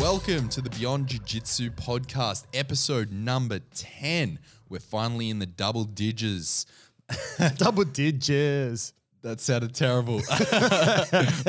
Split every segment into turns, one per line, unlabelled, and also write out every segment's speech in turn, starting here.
Welcome to the Beyond Jiu Jitsu podcast, episode number 10. We're finally in the double digits.
Double digits.
That sounded terrible.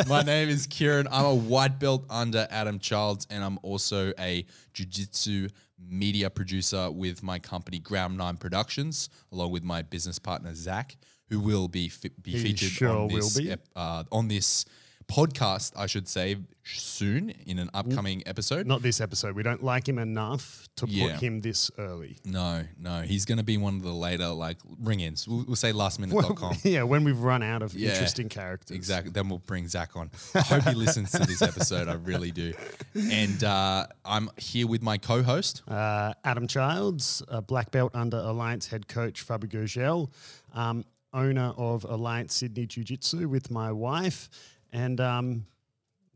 My name is Kieran. I'm a white belt under Adam Childs, and I'm also a jiu jitsu media producer with my company Ground Nine Productions, along with my business partner Zach, who will be fi- be
He
featured
sure
on
will
this ep- uh, on this podcast, I should say, soon in an upcoming episode.
Not this episode. We don't like him enough to
Yeah.
put him this early.
No, no, he's going to be one of the later like ring-ins. We'll, we'll say lastminute.com.
yeah, when we've run out of
Yeah,
interesting characters.
Exactly. Then we'll bring Zach on. I hope he listens to this episode. I really do. And uh, I'm here with my co-host.
Uh, Adam Childs, a black belt under Alliance head coach Fabio Gurgel, um, owner of Alliance Sydney Jiu Jitsu with my wife, and um,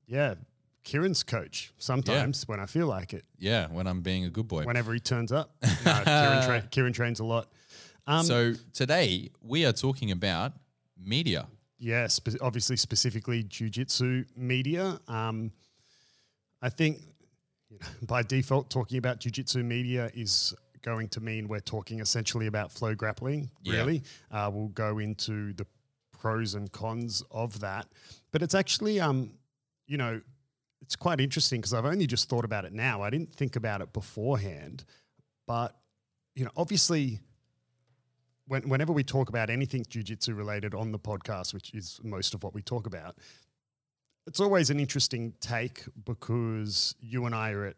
yeah, Kieran's coach sometimes when I feel like it,
Yeah, when I'm being a good boy.
whenever he turns up. No, Kieran, tra- Kieran trains a lot. Um,
so today we are talking about media.
Yeah, spe- obviously specifically jujitsu media. Um, I think you know, by default, talking about jujitsu media is going to mean we're talking essentially about flow grappling.
Yeah.
Really, uh, we'll go into the pros and cons of that, but it's actually, um, you know, it's quite interesting because I've only just thought about it now. I didn't think about it beforehand, but you know, obviously when, whenever we talk about anything jujitsu related on the podcast, which is most of what we talk about, it's always an interesting take because you and I are at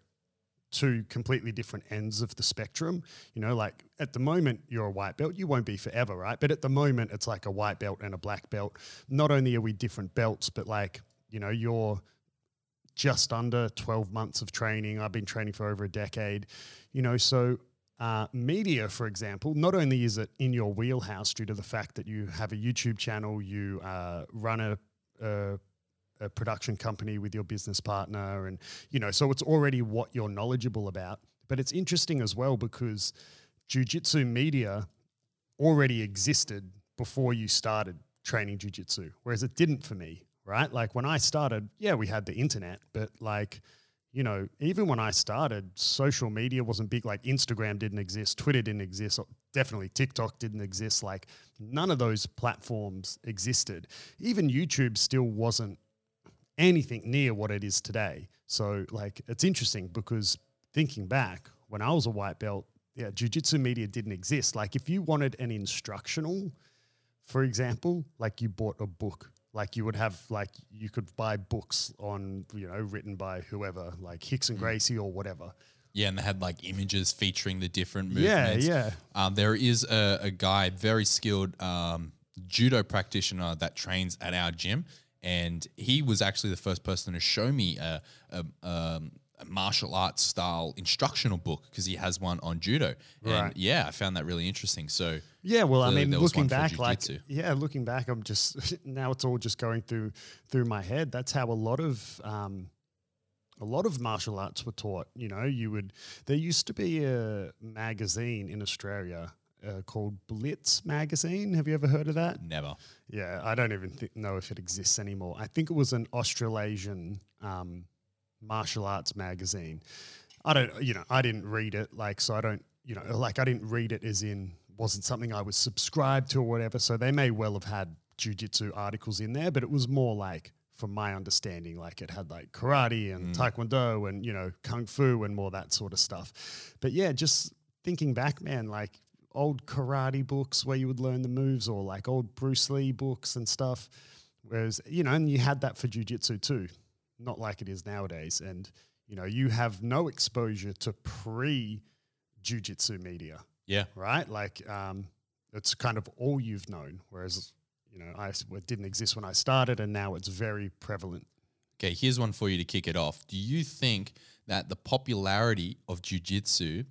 two completely different ends of the spectrum. You know, like at the moment, you're a white belt. You won't be forever, right? But at the moment, it's like a white belt and a black belt. Not only are we different belts, but like, you know, you're just under 12 months of training. I've been training for over a decade, you know, so uh, media, for example, not only is it in your wheelhouse due to the fact that you have a YouTube channel, you uh, run a, a, a production company with your business partner, and you know, so it's already what you're knowledgeable about. But it's interesting as well because jujitsu media already existed before you started training jujitsu, whereas it didn't for me, right? Like when I started, yeah, we had the internet, but like, you know, even when I started, social media wasn't big. Like Instagram didn't exist, Twitter didn't exist, definitely TikTok didn't exist. Like none of those platforms existed. Even YouTube still wasn't anything near what it is today. So, like, it's interesting because thinking back, when I was a white belt, yeah, jujitsu media didn't exist. Like, if you wanted an instructional, for example, like you bought a book, like you would have, like, you could buy books on, you know, written by whoever, like Rickson Gracie or whatever.
Yeah, and they had like images featuring the different
Yeah,
movements.
yeah.
Um, there is a, a guy, very skilled um, judo practitioner that trains at our gym, and he was actually the first person to show me a, a, um, a martial arts style instructional book because he has one on judo. And
Right.
yeah, I found that really interesting. So
Yeah, well, I mean, looking back, like, yeah, looking back, I'm just now it's all just going through through my head. That's how a lot of um, a lot of martial arts were taught. You know, you would there used to be a magazine in Australia uh, called Blitz magazine. Have you ever heard of that?
never.
Yeah, I don't even thi- know if it exists anymore. I think it was an Australasian um, martial arts magazine. I don't, you know, I didn't read it, like, so I don't, you know, like I didn't read it as in wasn't something I was subscribed to or whatever. So they may well have had jujitsu articles in there, but it was more like, from my understanding, like it had like karate and taekwondo and you know kung fu and more that sort of stuff. But yeah, just thinking back, man, like old karate books where you would learn the moves or like old Bruce Lee books and stuff. Whereas, you know, and you had that for jujitsu too, not like it is nowadays. And, you know, you have no exposure to pre jujitsu media,
Yeah.
right? Like, um, it's kind of all you've known. Whereas, you know, I, it didn't exist when I started and now it's very prevalent.
Okay, here's one for you to kick it off. Do you think that the popularity of jujitsu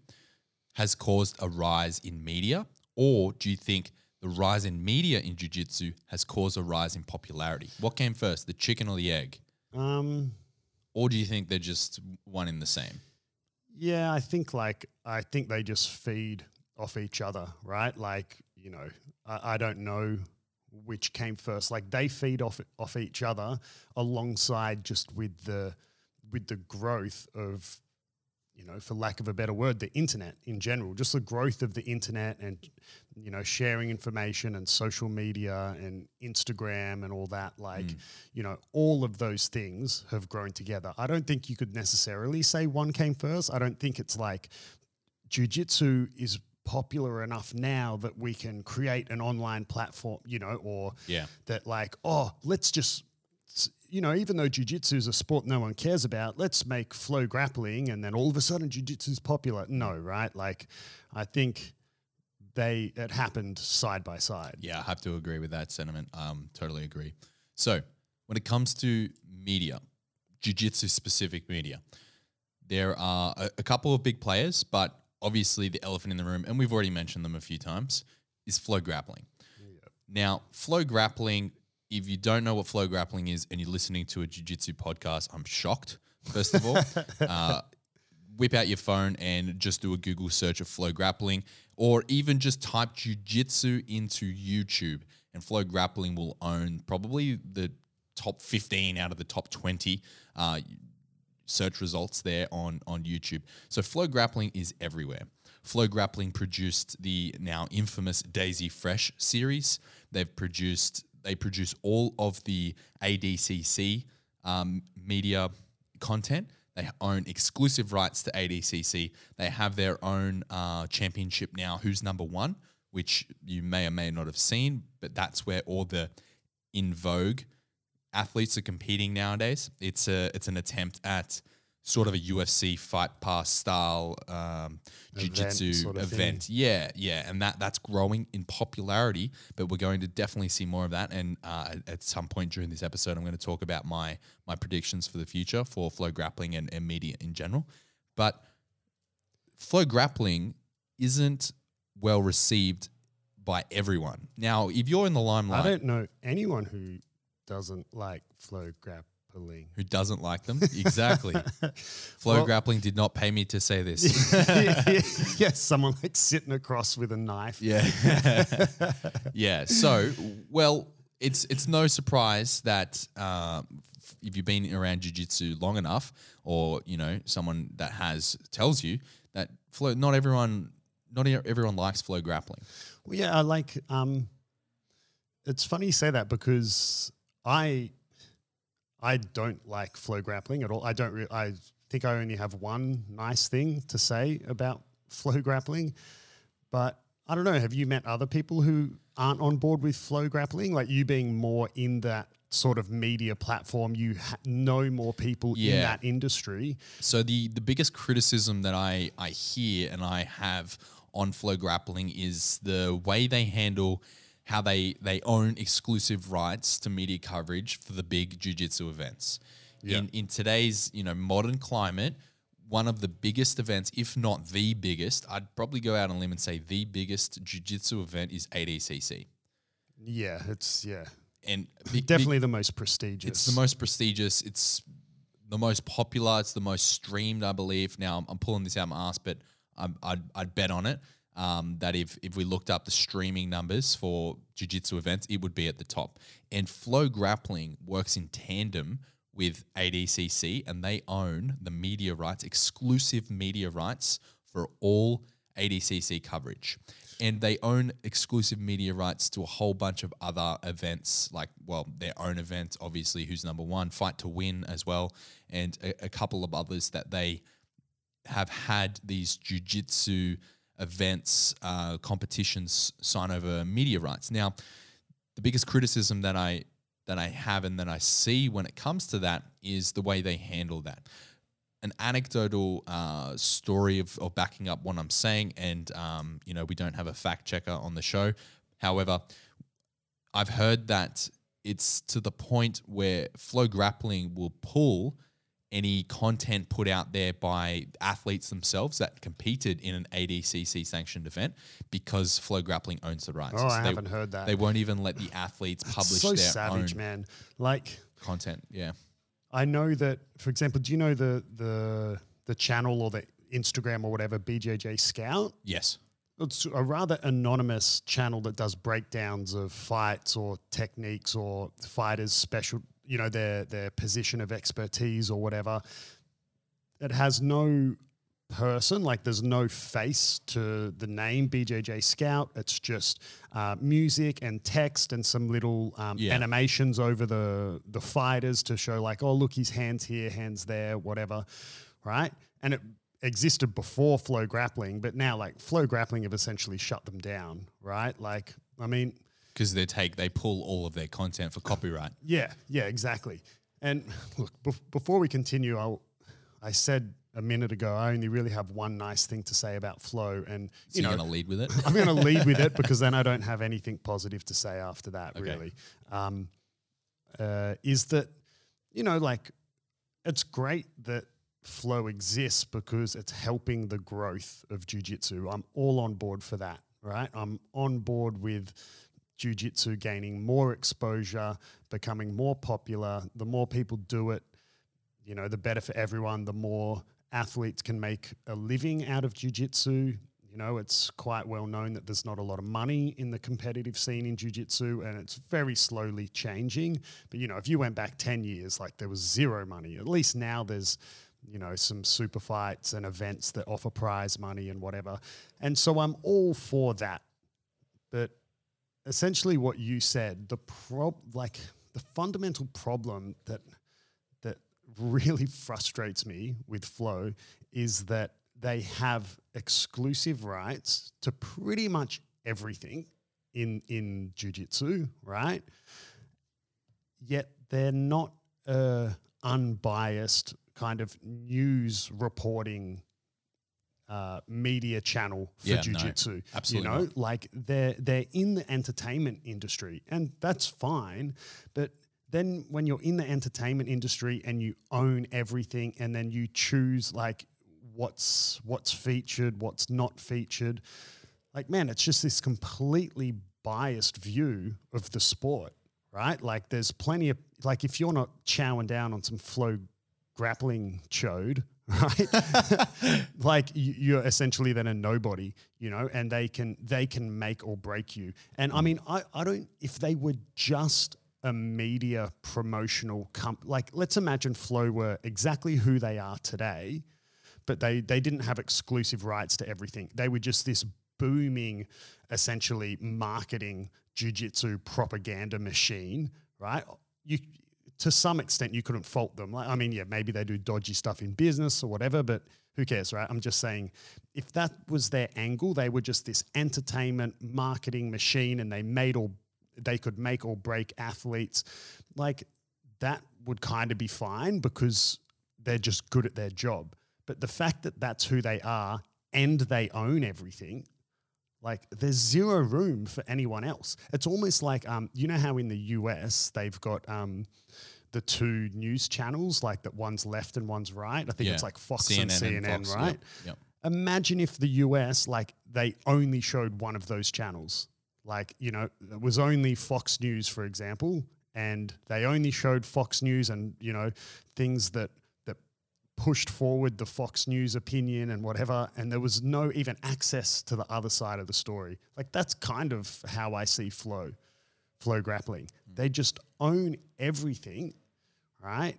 has caused a rise in media, or do you think the rise in media in jujitsu has caused a rise in popularity? What came first, the chicken or the egg?
Um,
Or do you think they're just one in the same?
Yeah, I think like I think they just feed off each other, right? Like you know, I, I don't know which came first. Like they feed off off each other alongside just with the with the growth of you know, for lack of a better word, the internet in general, just the growth of the internet and, you know, sharing information and social media and Instagram and all that. Like, mm. you know, all of those things have grown together. I don't think you could necessarily say one came first. I don't think it's like jujitsu is popular enough now that we can create an online platform, you know, or
yeah.
that like, oh, let's just you know, even though jiu-jitsu is a sport no one cares about, let's make flow grappling and then all of a sudden jiu-jitsu is popular. No, right? Like I think they it happened side by side.
Yeah, I have to agree with that sentiment. Um, totally agree. So when it comes to media, jiu-jitsu specific media, there are a, a couple of big players, but obviously the elephant in the room, and we've already mentioned them a few times, is flow grappling. Now, flow grappling if you don't know what flow grappling is and you're listening to a jiu-jitsu podcast, I'm shocked. First of all, uh, whip out your phone and just do a Google search of flow grappling, or even just type jiu-jitsu into YouTube, and flow grappling will own probably the top 15 out of the top 20 uh, search results there on on YouTube. So flow grappling is everywhere. Flow Grappling produced the now infamous Daisy Fresh series. They've produced they produce all of the ADCC um, media content. They own exclusive rights to ADCC. They have their own uh, championship now, Who's Number One, which you may or may not have seen, but that's where all the in vogue athletes are competing nowadays. It's a it's an attempt at sort of a UFC fight pass style um, jiu-jitsu sort of event. Thing. Yeah, yeah, and that that's growing in popularity. But we're going to definitely see more of that. And uh, at some point during this episode, I'm going to talk about my my predictions for the future for flow grappling and, and media in general. But flow grappling isn't well received by everyone. Now, if you're in the limelight,
I don't know anyone who doesn't like flow grap grappling.
Who doesn't like them? Exactly. Flow well, grappling did not pay me to say this.
yes, someone like sitting across with a knife.
Yeah. yeah. So, well, it's it's no surprise that uh, if you've been around jiu-jitsu long enough, or you know someone that has tells you that flow, not everyone, not everyone likes flow grappling.
Well, yeah, I like. Um, it's funny you say that because I I don't like flow grappling at all. I don't. Re- I think I only have one nice thing to say about flow grappling, but I don't know. Have you met other people who aren't on board with flow grappling? Like you being more in that sort of media platform, you ha- know more people yeah. in that industry.
So the the biggest criticism that I I hear and I have on flow grappling is the way they handle how they they own exclusive rights to media coverage for the big jiu-jitsu events. Yeah. In in today's, you know, modern climate, one of the biggest events, if not the biggest, I'd probably go out on a limb and say the biggest jiu-jitsu event is ADCC.
Yeah, it's yeah.
And
big, definitely big, the most prestigious.
It's the most prestigious. It's the most popular. It's the most streamed, I believe. Now I'm, I'm pulling this out of my ass, but I'm, I'd, I'd bet on it um, that if, if we looked up the streaming numbers for jiu-jitsu events, it would be at the top. And Flow Grappling works in tandem with ADCC and they own the media rights, exclusive media rights for all ADCC coverage. And they own exclusive media rights to a whole bunch of other events, like, well, their own events, obviously, who's number one, Fight to Win as well, and a, a couple of others that they have had these jiu-jitsu events, uh, competitions sign over media rights. Now, the biggest criticism that I that I have and that I see when it comes to that is the way they handle that. An anecdotal uh, story of, of backing up what I'm saying, and um, you know we don't have a fact checker on the show. However, I've heard that it's to the point where flow grappling will pull any content put out there by athletes themselves that competed in an ADCC sanctioned event because Flow Grappling owns the rights.
Oh, so I they, haven't heard that.
They won't even let the athletes publish so their savage, own
man. Like
content. Yeah.
I know that, for example, do you know the the the channel or the Instagram or whatever BJJ Scout?
Yes.
it's a rather anonymous channel that does breakdowns of fights or techniques or fighters' special, you know, their their position of expertise or whatever. It has no person, like there's no face to the name BJJ Scout. It's just uh, music and text and some little um,
Yeah.
animations over the the fighters to show like, oh look, his hands here, hands there, whatever, right? And it existed before Flow Grappling, but now like Flow Grappling have essentially shut them down, right? Like, I mean,
Because they take they pull all of their content for copyright.
yeah, yeah, exactly. And look, bef- before we continue, I'll, I said a minute ago, I only really have one nice thing to say about Flow, and
So
you
you're
know,
gonna lead with it.
I'm going to lead with it because then I don't have anything positive to say after that.
Okay.
Really, um, uh, is that you know, like it's great that flow exists because it's helping the growth of jujitsu. I'm all on board for that, right? I'm on board with jujitsu gaining more exposure, becoming more popular. The more people do it, you know, the better for everyone. The more athletes can make a living out of jujitsu. You know, it's quite well known that there's not a lot of money in the competitive scene in jujitsu, and it's very slowly changing. But you know, if you went back ten years, like there was zero money. At least now there's, you know, some super fights and events that offer prize money and whatever. And so I'm all for that. But essentially, what you said, the prob, like the fundamental problem that that really frustrates me with Flow is that they have exclusive rights to pretty much everything in in jujitsu, right? Yet they're not a unbiased kind of news reporting uh, media channel for
Yeah, no,
jujitsu.
absolutely
you know,
not.
like they're they're in the entertainment industry, and that's fine. But then when you're in the entertainment industry and you own everything, and then you choose like what's what's featured, what's not featured, like man, it's just this completely biased view of the sport, right? Like there's plenty of like if you're not chowing down on some flow grappling chode, right? like you, you're essentially then a nobody, you know, and they can they can make or break you. And I hmm. mean, I, I don't if they were just a media promotional comp like let's imagine Flow were exactly who they are today, but they they didn't have exclusive rights to everything. They were just this booming, essentially marketing jujitsu propaganda machine, right? You to some extent you couldn't fault them. Like I mean, yeah, maybe they do dodgy stuff in business or whatever, but who cares, right? I'm just saying if that was their angle, they were just this entertainment marketing machine and they made or they could make or break athletes. Like that would kind of be fine because they're just good at their job. But the fact that that's who they are and they own everything, like there's zero room for anyone else. It's almost like um, you know how in the US they've got um, the two news channels, like that one's left and one's right. I think
Yeah.
it's like Fox and CNN,
Fox,
right?
Yep, yep.
Imagine if the US like they only showed one of those channels. Like, you know, it was only Fox News, for example, and they only showed Fox News and, you know, things that pushed forward the Fox News opinion and whatever, and there was no even access to the other side of the story. Like that's kind of how I see flow, flow grappling. Mm. They just own everything, right?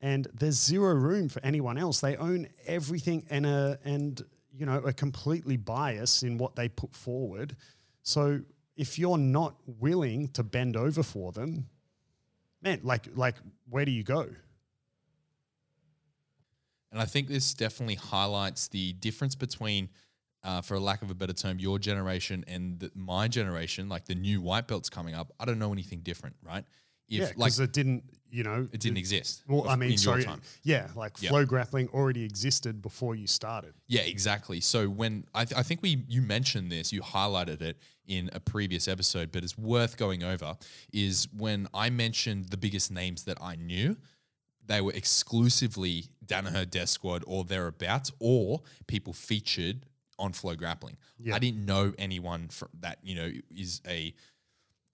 And there's zero room for anyone else. They own everything and a and you know are completely biased in what they put forward. So if you're not willing to bend over for them, man, like like where do you go?
And I think this definitely highlights the difference between, uh, for a lack of a better term, your generation and the, my generation, like the new white belts coming up. I don't know anything different, right? If
yeah,
like
because it didn't, you know,
it didn't exist.
Well, I mean,
in
sorry,
your time.
yeah, like flow grappling already existed before you started.
Yeah, exactly. So when I, th- I think we you mentioned this, you highlighted it in a previous episode, but it's worth going over. Is when I mentioned the biggest names that I knew, they were exclusively Danaher Death Squad or thereabouts, or people featured on Flow Grappling.
Yeah.
I didn't know anyone from that you know is a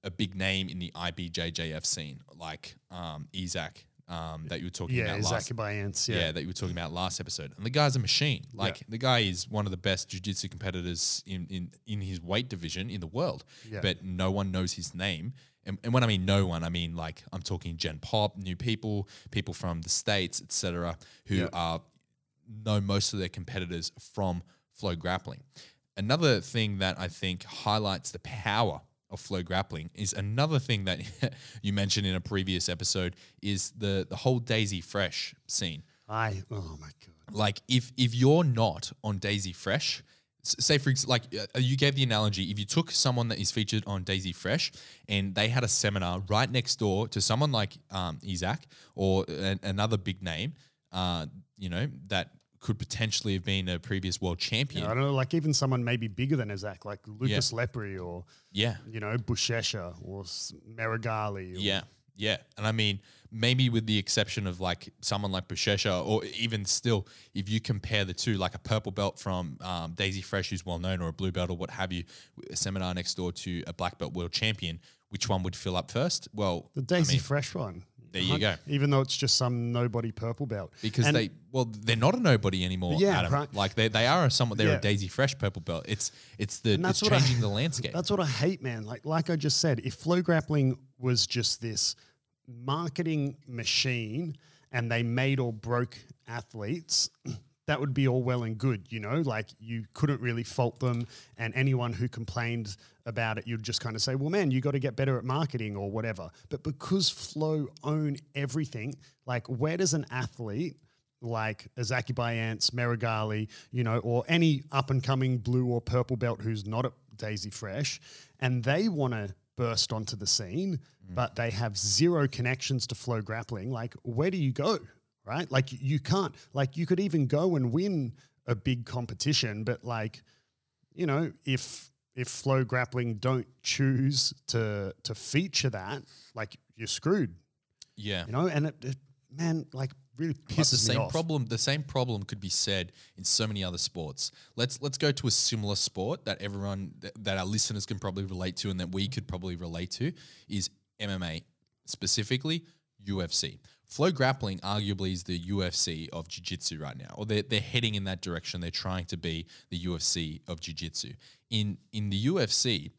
a big name in the IBJJF scene, like um, Isaac, um, that you were talking
Yeah,
about last.
Zaki Bahiense.
Yeah.
Yeah.
that you were talking about last episode. And the guy's a machine. Like
Yeah.
the guy is one of the best jiu-jitsu competitors in, in, in his weight division in the world.
Yeah.
But no one knows his name. And, and when I mean no one, I mean like I'm talking Gen Pop, new people, people from the States, etc., who
Yeah.
are know most of their competitors from flow grappling. Another thing that I think highlights the power of flow grappling is another thing that you mentioned in a previous episode is the the whole Daisy Fresh scene.
I. Oh my god.
Like if if you're not on Daisy Fresh, say for like uh, you gave the analogy, if you took someone that is featured on Daisy Fresh and they had a seminar right next door to someone like um, Isaac or a, another big name, uh, you know that could potentially have been a previous world champion.
I don't know, like even someone maybe bigger than Isaac, like Lucas Lepri or
yeah,
you know Buchecha or Meregali. Or,
Yeah, yeah, and I mean maybe with the exception of like someone like Buchecha, or even still, if you compare the two, like a purple belt from um, Daisy Fresh, who's well known, or a blue belt, or what have you, a seminar next door to a black belt world champion, which one would fill up first? Well,
the Daisy
I mean,
Fresh one.
There you uh-huh. go.
Even though it's just some nobody purple belt.
because
And-
they well they're not a nobody anymore.
Yeah,
Adam.
right.
Like they, they are a somewhat they're
Yeah.
a Daisy Fresh purple belt. It's it's the
And
it's
that's I-
changing the landscape.
That's what I hate, man. Like like I just said, if flow grappling was just this marketing machine and they made or broke athletes, that would be all well and good, you know? Like you couldn't really fault them and anyone who complained about it, you'd just kind of say, "Well, man, you got to get better at marketing or whatever." But because Flow own everything, like where does an athlete like Azaki Bahiense, Meregali, you know, or any up and coming blue or purple belt who's not at Daisy Fresh, and they want to burst onto the scene, mm. but they have zero connections to flow grappling, like where do you go? Right? Like you can't, like you could even go and win a big competition, but like, you know, if if flow grappling don't choose to to feature that, like you're screwed.
yeah.
You know, and it, it man, like really
But
pisses
the same
me off.
problem the same problem could be said in so many other sports let's let's go to a similar sport that everyone that our listeners can probably relate to and that we could probably relate to is mma specifically ufc flow grappling arguably is the ufc of jiu-jitsu right now or they're, they're heading in that direction they're trying to be the ufc of jiu-jitsu in in the ufc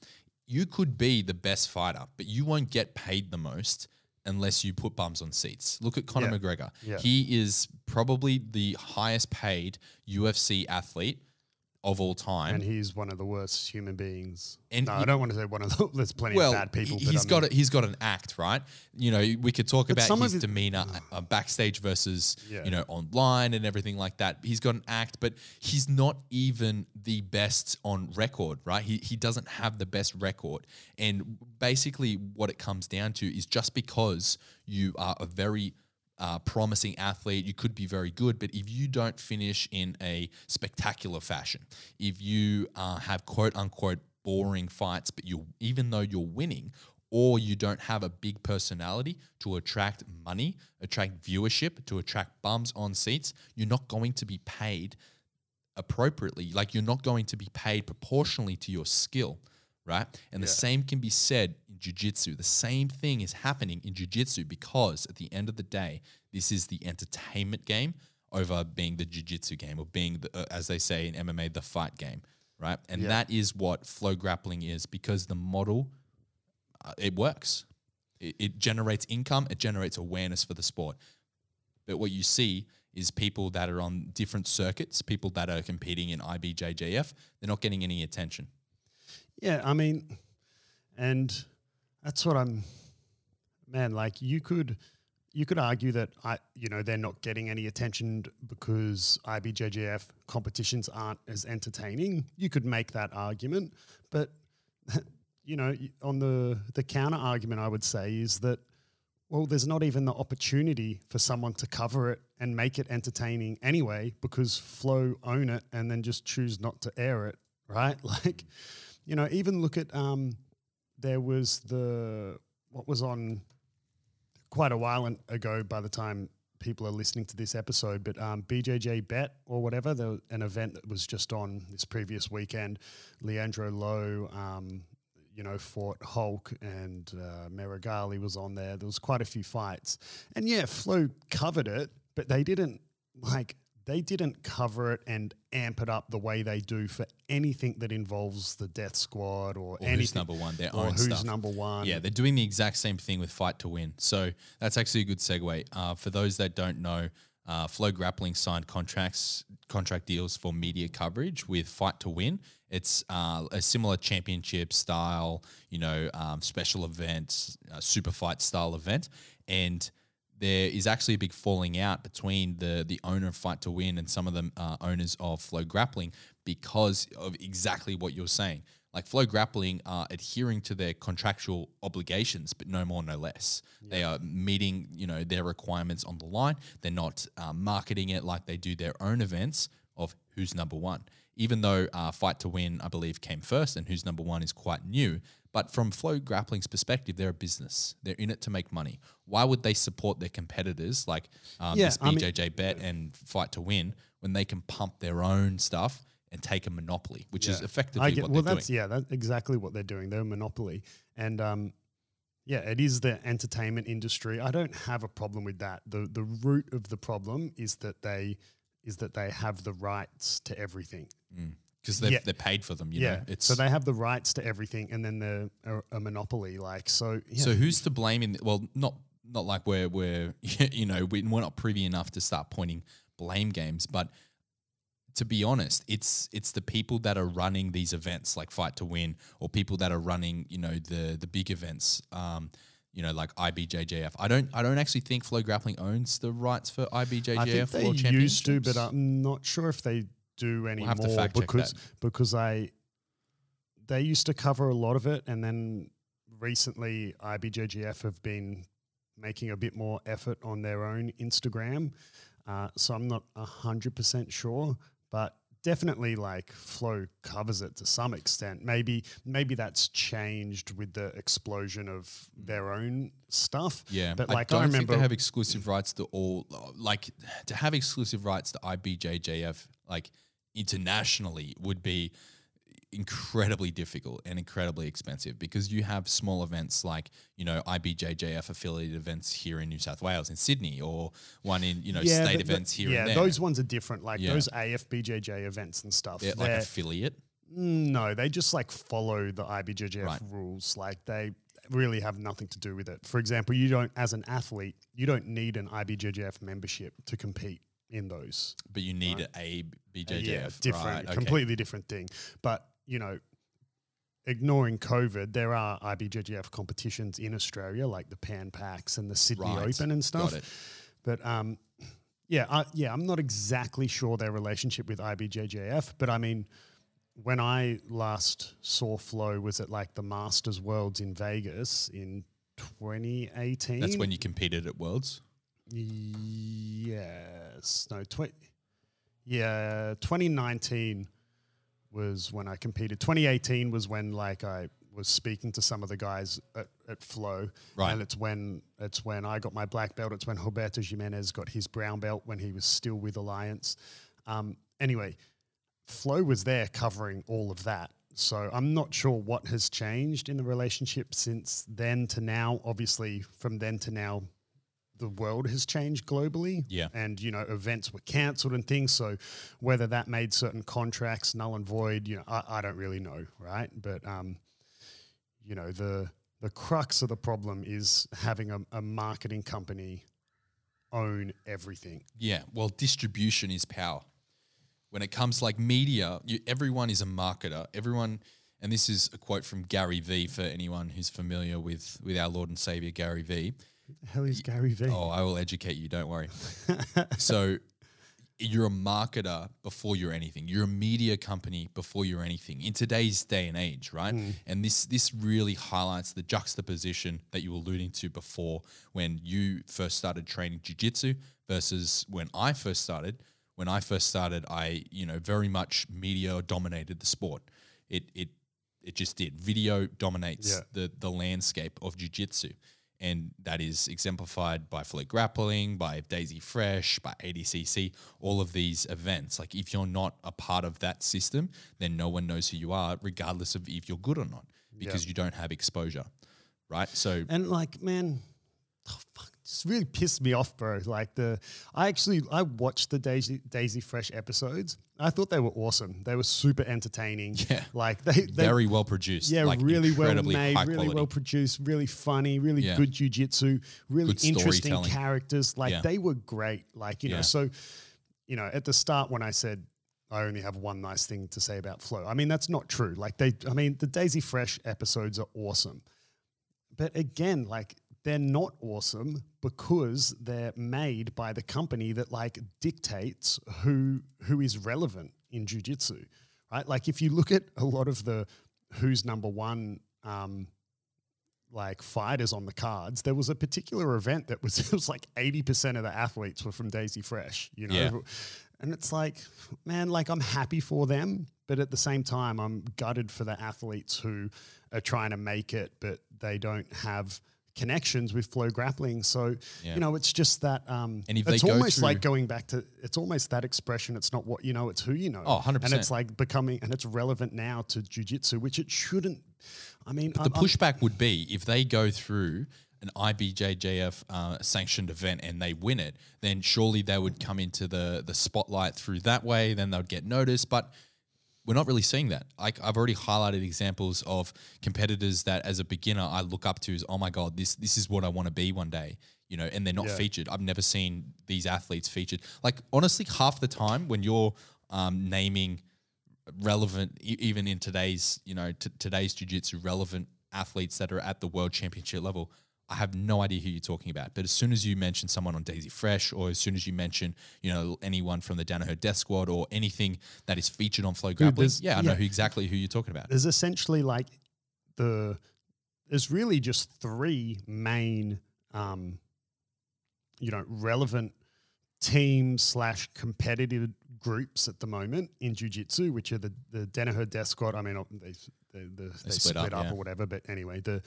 you could be the best fighter but you won't get paid the most unless you put bums on seats look at conor
Yeah.
mcgregor
Yeah.
he is probably the highest paid UFC athlete of all time.
and he's one of the worst human beings.
And
no,
he-
I don't want to say one of the. There's plenty
well,
of bad people.
he's
I
got
mean,
a, he's got an act, right? You know, we could talk about his demeanor uh, backstage versus
Yeah.
you know online and everything like that. He's got an act, but he's not even the best on record, right? He he doesn't have the best record, and basically what it comes down to is just because you are a very uh, promising athlete, you could be very good, but if you don't finish in a spectacular fashion, if you uh, have quote unquote boring fights, but you even though you're winning, or you don't have a big personality to attract money, attract viewership, to attract bums on seats, you're not going to be paid appropriately. Like you're not going to be paid proportionally to your skill, right? And the same can be said in jiu-jitsu. The same thing is happening in jiu-jitsu because at the end of the day, this is the entertainment game over being the jiu-jitsu game or being the, uh, as they say in MMA the fight game, right? And
Yeah.
that is what flow grappling is because the model uh, it works. It, it generates income, it generates awareness for the sport. But what you see is people that are on different circuits, people that are competing in IBJJF, they're not getting any attention.
Yeah, I mean, and that's what I'm. Man, like you could, you could argue that I, you know, they're not getting any attention because IBJJF competitions aren't as entertaining. You could make that argument, but you know, on the the counter argument, I would say is that well, there's not even the opportunity for someone to cover it and make it entertaining anyway because Flow own it and then just choose not to air it, right? Like, you know, even look at um, there was the what was on quite a while ago by the time people are listening to this episode, but um, BJJ Bet or whatever, an event that was just on this previous weekend. Leandro Lo, um, you know, fought Hulk and uh, Meregali was on there. There was quite a few fights, and yeah, Flow covered it, but they didn't like they didn't cover it and amp it up the way they do for anything that involves the Death Squad or,
Or
anything.
who's number one? Their
or
own
who's
stuff.
number one.
Yeah, they're doing the exact same thing with Fight to Win. So that's actually a good segue. Uh, for those that don't know, uh, Flow Grappling signed contracts, contract deals for media coverage with Fight to Win. It's uh, a similar championship style, you know, um, special event, uh, super fight style event, and there is actually a big falling out between the the owner of Fight to Win and some of the uh, owners of Flow Grappling because of exactly what you're saying. Like Flow Grappling are adhering to their contractual obligations, but no more, no less. They are meeting, you know, their requirements on the line. They're not uh, marketing it like they do their own events of who's number one. Even though uh, Fight to Win, I believe, came first, and who's number one is quite new. But from Flow Grappling's perspective, they're a business. They're in it to make money. Why would they support their competitors like um,
Yeah,
this
I mean-
BJJ Bet and Fight to Win when they can pump their own stuff and take a monopoly, which is effectively
I get,
what
well,
they're
that's
doing.
yeah, that's exactly what they're doing. They're a monopoly, and um, yeah, it is the entertainment industry. I don't have a problem with that. the The root of the problem is that they is that they have the rights to everything.
Because they're,
Yeah.
they're paid for them, you
yeah,
know. It's
so they have the rights to everything, and then they're a, a monopoly. Like so, yeah.
So who's to blame in? Well, not not like we're we're you know we, we're not privy enough to start pointing blame games, but to be honest, it's it's the people that are running these events like Fight to Win, or people that are running you know the the big events. Um, you know, like IBJJF. I don't. I don't actually think Flow Grappling owns the rights for IBJJF
I think they used to, but I'm not sure if they do anymore
to
because because I they used to cover a lot of it, and then recently IBJJF have been making a bit more effort on their own Instagram. Uh, so I'm not hundred percent sure, but definitely like Flow covers it to some extent. Maybe maybe that's changed with the explosion of their own stuff.
Yeah,
but
I
like
don't
I
think
remember
they have exclusive rights to all. Like to have exclusive rights to IBJJF, like internationally, would be incredibly difficult and incredibly expensive because you have small events like you know IBJJF affiliated events here in New South Wales in Sydney or one in you know state
but the-
events here
yeah,
and there.
those ones are different. Like
Yeah.
those AFBJJ events and stuff.
They're like affiliate.
Mm, no, they just like follow the IBJJF
Right.
rules. Like they really have nothing to do with it. For example, you don't, as an athlete, you don't need an IBJJF membership to compete in those.
But you need a BJJF,
yeah, different,
right? okay.
completely different thing. But you know, ignoring COVID, there are IBJJF competitions in Australia, like the Pan Pacs and the Sydney
Right.
Open and stuff.
Got it.
But um, yeah, I, yeah, I'm not exactly sure their relationship with IBJJF, but I mean, when I last saw Flow was at like the Masters Worlds in Vegas in 2018.
That's when you competed at Worlds.
Yes. No, tw- yeah, 2019 was when I competed. 2018 was when like I was speaking to some of the guys at, at Flow.
Right.
And it's when it's when I got my black belt. It's when Roberto Jimenez got his brown belt when he was still with Alliance. Um, anyway, Flow was there covering all of that. So I'm not sure what has changed in the relationship since then to now. Obviously, from then to now, the world has changed globally.
Yeah.
And, you know, events were cancelled and things. So whether that made certain contracts null and void, you know, I, I don't really know, right? But, um, you know, the the crux of the problem is having a, a marketing company own everything.
Yeah, well, distribution is power. When it comes like media, you, everyone is a marketer. Everyone, and this is a quote from Gary Vee for anyone who's familiar with with our Lord and Savior Gary Vee.
The hell is Gary Vee?
Oh, I will educate you. Don't worry. so, you're a marketer before you're anything. You're a media company before you're anything in today's day and age, right? Hmm. And this this really highlights the juxtaposition that you were alluding to before when you first started training jiu-jitsu versus when I first started. When I first started, I you know very much media dominated the sport. It it it just did. Video dominates
Yeah.
the the landscape of jiu-jitsu and that is exemplified by Flow Grappling, by Daisy Fresh, by ADCC, all of these events. Like if you're not a part of that system, then no one knows who you are, regardless of if you're good or not. because you don't have exposure, right? So
And like, man, oh, fuck, it's really pissed me off, bro. Like the, I actually I watched the Daisy Daisy Fresh episodes. I thought they were awesome. They were super entertaining.
Yeah.
like they, they
very well produced.
yeah,
like
really well made, really
quality.
well produced, really funny, really
Yeah.
good jujitsu, really
Good
interesting characters. Like
Yeah.
they were great. Like you know, so you know, at the start when I said I only have one nice thing to say about Flow, I mean that's not true. Like they, I mean the Daisy Fresh episodes are awesome, but again, like they're not awesome because they're made by the company that like dictates who who is relevant in jujitsu, right? Like if you look at a lot of the who's number one um, like fighters on the cards, there was a particular event that was it was like eighty percent of the athletes were from Daisy Fresh, you know,
Yeah.
and it's like, man, like I'm happy for them, but at the same time, I'm gutted for the athletes who are trying to make it, but they don't have connections with flow grappling. So,
Yeah.
you know, it's just that. Um,
And if they
it's almost like going back to. It's almost that expression. It's not what you know. It's who you know.
Oh, 100%.
And it's like becoming, and it's relevant now to jujitsu, which it shouldn't. I mean,
The
I'm- I'm-
pushback would be if they go through an IBJJF uh, sanctioned event and they win it, then surely they would come into the the spotlight through that way. Then they'd get noticed, but we're not really seeing that. Like I've already highlighted examples of competitors that, as a beginner, I look up to as, oh my god, this this is what I want to be one day. You know, and they're not
Yeah.
featured. I've never seen these athletes featured. Like honestly, half the time when you're um, naming relevant, e- even in today's you know t- today's jiu-jitsu relevant athletes that are at the world championship level. I have no idea who you're talking about. But as soon as you mention someone on Daisy Fresh, or as soon as you mention, you know, anyone from the Danaher Death Squad, or anything that is featured on Flow Grappling, yeah, I know who exactly who you're talking about.
there's essentially like the there's really just three main um you know relevant team slash competitive groups at the moment in jiu-jitsu which are the the Danaher Death Squad I mean they they, they, they split, up,
yeah.
or whatever but anyway the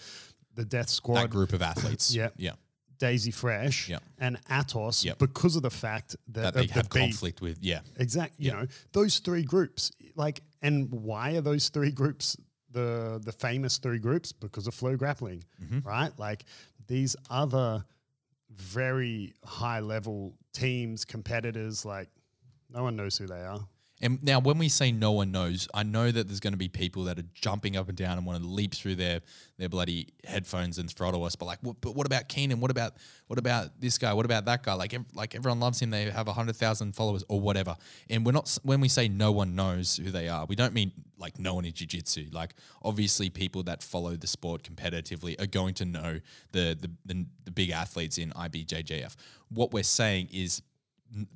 the Death Squad, That
group of athletes,
Yeah.
yeah,
Daisy Fresh
Yep.
and Atos
Yep.
because of the fact that,
that they
of the
have
beef
conflict with, yeah,
Exact. You know, those three groups. Like, and why are those three groups the the famous three groups? Because of flow grappling,
Mm-hmm.
right? Like these other very high level teams, competitors, like no one knows who they are.
And now, when we say no one knows, I know that there's going to be people that are jumping up and down and want to leap through their their bloody headphones and throttle us. But like, what, but what about Keenan? What about what about this guy? What about that guy? Like, like everyone loves him. They have hundred thousand followers or whatever. And we're not when we say no one knows who they are, we don't mean like no one in jiu-jitsu. Like, obviously, people that follow the sport competitively are going to know the the the, the big athletes in IBJJF. What we're saying is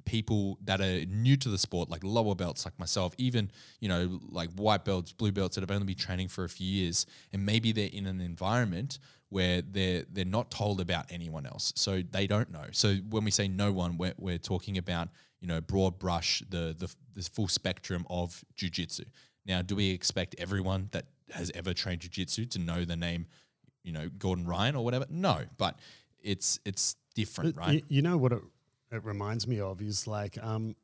people that are new to the sport, like lower belts, like myself, even you know, like white belts, blue belts that have only been training for a few years, and maybe they're in an environment where they're they're not told about anyone else, so they don't know. So when we say no one, we're, we're talking about you know broad brush the the, the full spectrum of jujitsu. Now, do we expect everyone that has ever trained jujitsu to know the name, you know, Gordon Ryan or whatever? No, but it's it's different,
But
right?
y- you know what it, it reminds me of is like, um,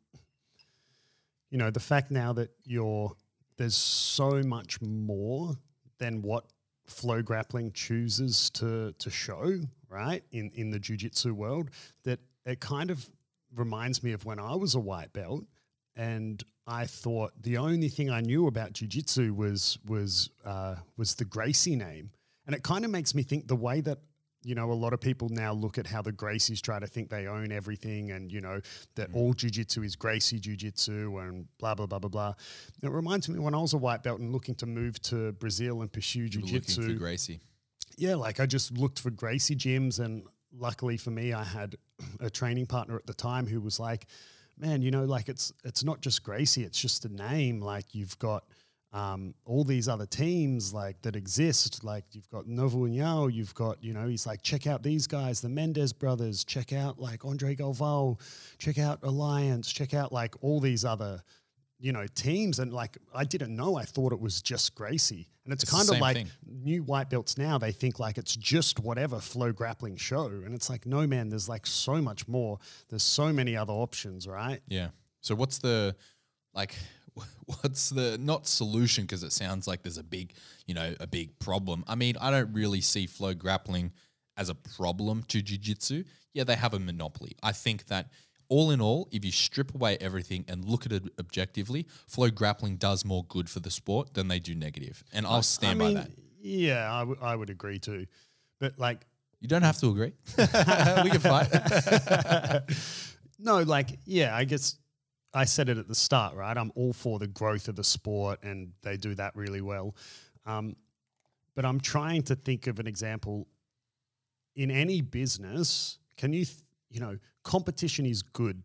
you know, the fact now that you're there's so much more than what flow grappling chooses to to show, right? In in the jujitsu world, that it kind of reminds me of when I was a white belt and I thought the only thing I knew about jujitsu was was uh, was the Gracie name, and it kind of makes me think the way that you know a lot of people now look at how the Gracies try to think they own everything, and you know that mm. all jujitsu is Gracie jujitsu and blah blah blah blah blah. It reminds me when I was a white belt and looking to move to Brazil and pursue
were looking for Gracie.
yeah, like I just looked for Gracie gyms, and luckily for me, I had a training partner at the time who was like, "Man, you know, like it's it's not just Gracie; it's just a name. Like you've got um, all these other teams like that exist. Like you've got Nova União, you've got you know, he's like, check out these guys, the Mendes brothers. Check out like Andre Galvão. Check out Alliance. Check out like all these other." You know, teams and like I didn't know. I thought it was just Gracie, and it's,
It's
kind of like
thing.
new white belts now they think like it's just whatever flow grappling show and it's like no man there's like so much more there's so many other options right
Yeah. So what's the like? what's the not solution because it sounds like there's a big, you know, a big problem. I mean, I don't really see flow grappling as a problem to jiu-jitsu. Yeah, they have a monopoly. I think that all in all, if you strip away everything and look at it objectively, flow grappling does more good for the sport than they do negative. And I'll stand
I mean,
by that.
Yeah, I, w- I would agree too. But like,
You don't have to agree. we can fight.
no, like, yeah, I guess I said it at the start, right? I'm all for the growth of the sport and they do that really well. Um, but I'm trying to think of an example in any business. Can you, th- you know, competition is good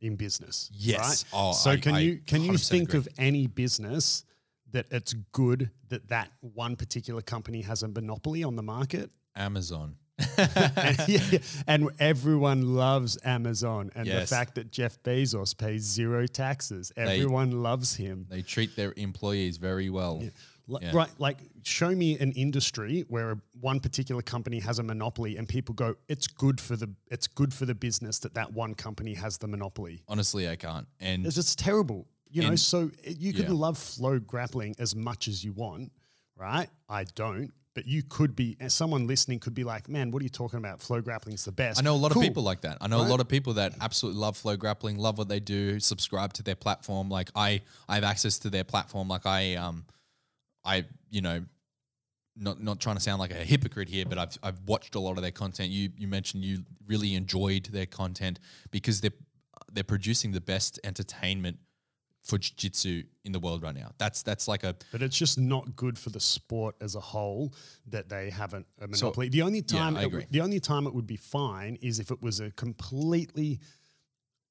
in business.
Yes.
Right?
Oh,
so
I-
can
I
you can you think
agree.
of any business that it's good that that one particular company has a monopoly on the market?
Amazon.
and, yeah, and everyone loves Amazon. And the fact that Jeff Bezos pays zero taxes, everyone loves him.
They treat their employees very well.
Li-
Yeah.
Right, like show me an industry where one particular company has a monopoly, and people go, "It's good for the it's good for the business that that one company has the monopoly."
Honestly, I can't. And
It's just terrible, you know.
And-
So eh, you can
yeah.
love flow grappling as much as you want, right? I don't, but you could be. Someone listening could be like, "Man, what are you talking about? Flow grappling's the best."
I know a lot
Cool.
of people like that. I know a lot of people that absolutely love flow grappling, love what they do, subscribe to their platform. Like I, I have access to their platform. Like I, um, I, you know, not not trying to sound like a hypocrite here, but I've I've watched a lot of their content. You you mentioned you really enjoyed their content because they're they're producing the best entertainment for jiu-jitsu in the world right now. That's that's like a
But it's just not good for the sport as a whole that they haven't a monopoly. the only
yeah,
time
agree.
would- the only time it would be fine is if it was a completely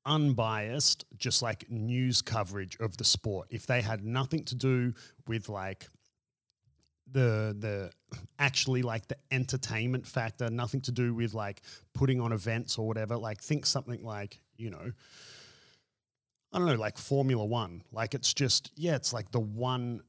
unbiased, just like news coverage of the sport. If they had nothing to do with like the the actually like the entertainment factor, nothing to do with like putting on events or whatever. Like think something like, you know, I don't know, like Formula One. Like it's just, yeah, it's like the one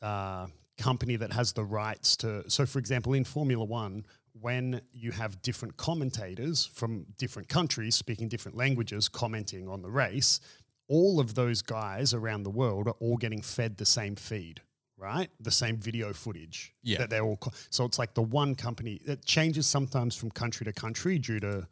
uh, company that has the rights to. So, for example, in Formula One, when you have different commentators from different countries speaking different languages commenting on the race, all of those guys around the world are all getting fed the same feed. Right, the same video footage.
Yeah.
that they're all. Co- so it's like the one company. It changes sometimes from country to country due to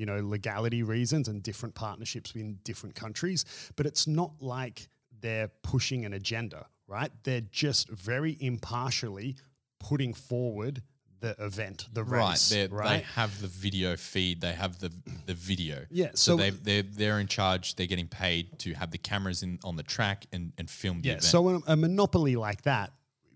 you know, legality reasons and different partnerships in different countries. But it's not like they're pushing an agenda, right? They're just very impartially putting forward the event, the
right.
race,
They
right?
they have the video feed. They have the the video.
Yeah,
So,
so-
they they they're in charge. They're getting paid to have the cameras in on the track and and film the
yeah.
event.
So a, a monopoly like that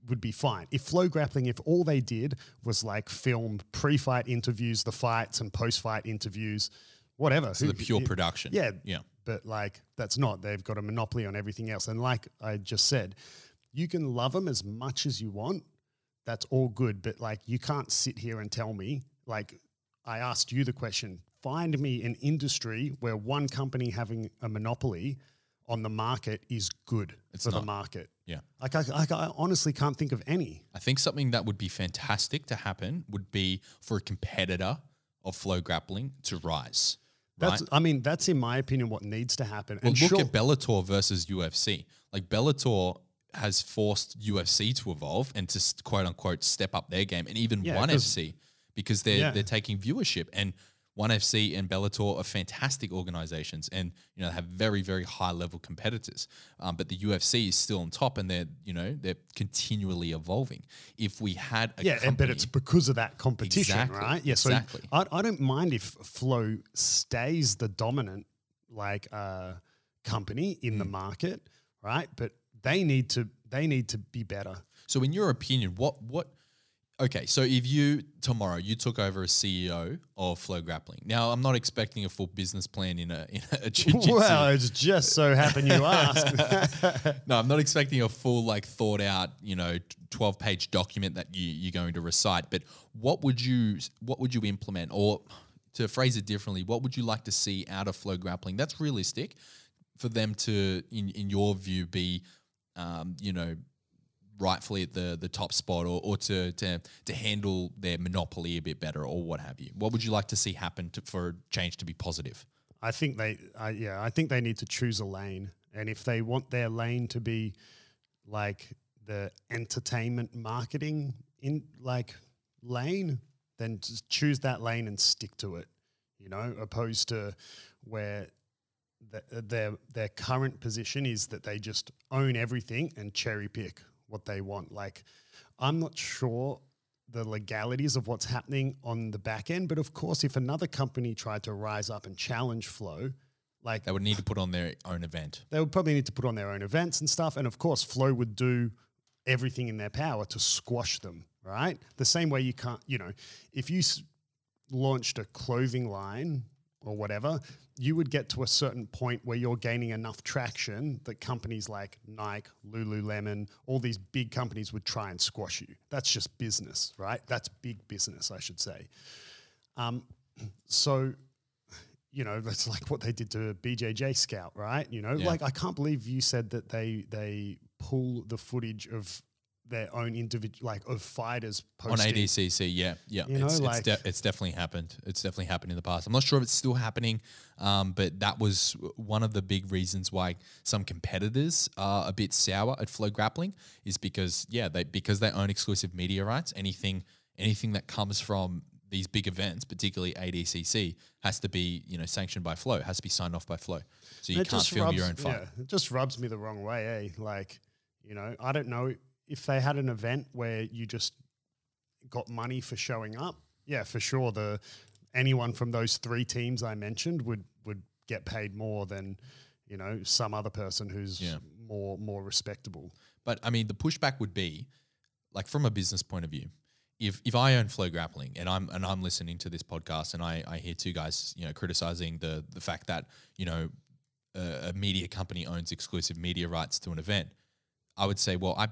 would be fine. If flow grappling, if all they did was like film pre-fight interviews, the fights and post-fight interviews, whatever.
So
who-
the pure
it-
production.
Yeah.
Yeah.
But like that's not. They've got a monopoly on everything else. And like I just said, you can love them as much as you want. That's all good. But like you can't sit here and tell me, like I asked you the question, find me an industry where one company having a monopoly on the market is good
It's
for the market.
Yeah.
Like I, I, I honestly can't think of any.
I think something that would be fantastic to happen would be for a competitor of flow grappling to rise.
That's
right?
I mean, that's in my opinion what needs to happen.
Well,
and
look
sure,
at Bellator versus UFC. Like Bellator has forced UFC to evolve and to quote unquote step up their game, and even
Yeah,
One FC because they're
Yeah.
they're taking viewership. And One FC and Bellator are fantastic organizations, and you know have very very high level competitors. Um, but the UFC is still on top, and they're you know they're continually evolving. If we had a
yeah, and- but it's because of that competition,
Exactly,
right? Yeah,
exactly.
so I, I don't mind if Flow stays the dominant like uh, company in
Hmm.
the market, right? But they need to they need to be better.
So, in your opinion, what what? Okay, so if you tomorrow you took over as CEO of Flow Grappling, now I'm not expecting a full business plan in a in a jiu-jitsu.
Well, it's just so happened you asked.
no, I'm not expecting a full like thought out, you know, 12 page document that you you're going to recite. But what would you what would you implement, or to phrase it differently, what would you like to see out of Flow Grappling? That's realistic for them to, in in your view, be, um, you know, rightfully at the the top spot or, or to, to to handle their monopoly a bit better or what have you what would you like to see happen to, for change to be positive
I think they, I, yeah, I think they need to choose a lane And if they want their lane to be like the entertainment marketing in like lane, then just choose that lane and stick to it. You know, opposed to where the, their their current position is that they just own everything and cherry pick what they want. Like, I'm not sure the legalities of what's happening on the back end, but of course, if another company tried to rise up and challenge Flow, like
They would need to put on their own event.
they would probably need to put on their own events and stuff. And of course, Flow would do everything in their power to squash them, right? The same way you can't, you know, if you s- launched a clothing line or whatever, you would get to a certain point where you're gaining enough traction that companies like Nike, Lululemon, all these big companies would try and squash you. That's just business, right? That's big business, I should say. Um, so you know, that's like what they did to BJJ Scout, right? You know,
Yeah.
like I can't believe you said that they they pull the footage of their own individual, like of fighters
On. ADCC, yeah, yeah,
You know,
it's,
like-
it's, de- it's definitely happened. It's definitely happened in the past. I'm not sure if it's still happening, um, but that was one of the big reasons why some competitors are a bit sour at Flow Grappling is because yeah, they because they own exclusive media rights. Anything anything that comes from these big events, particularly ADCC, has to be you know sanctioned by Flow, has to be signed off by Flow. So you
It
can't
just
film
rubs,
your own fight.
Yeah, it just rubs me the wrong way, eh? Like, you know, I don't know if they had an event where you just got money for showing up. Yeah, for sure. The anyone from those three teams I mentioned would would get paid more than you know some other person who's
Yeah.
more more respectable.
But I mean, the pushback would be, like from a business point of view, if if I own Flow Grappling and I'm and I'm listening to this podcast and I, I hear two guys you know criticizing the the fact that you know a, a media company owns exclusive media rights to an event, I would say, well, I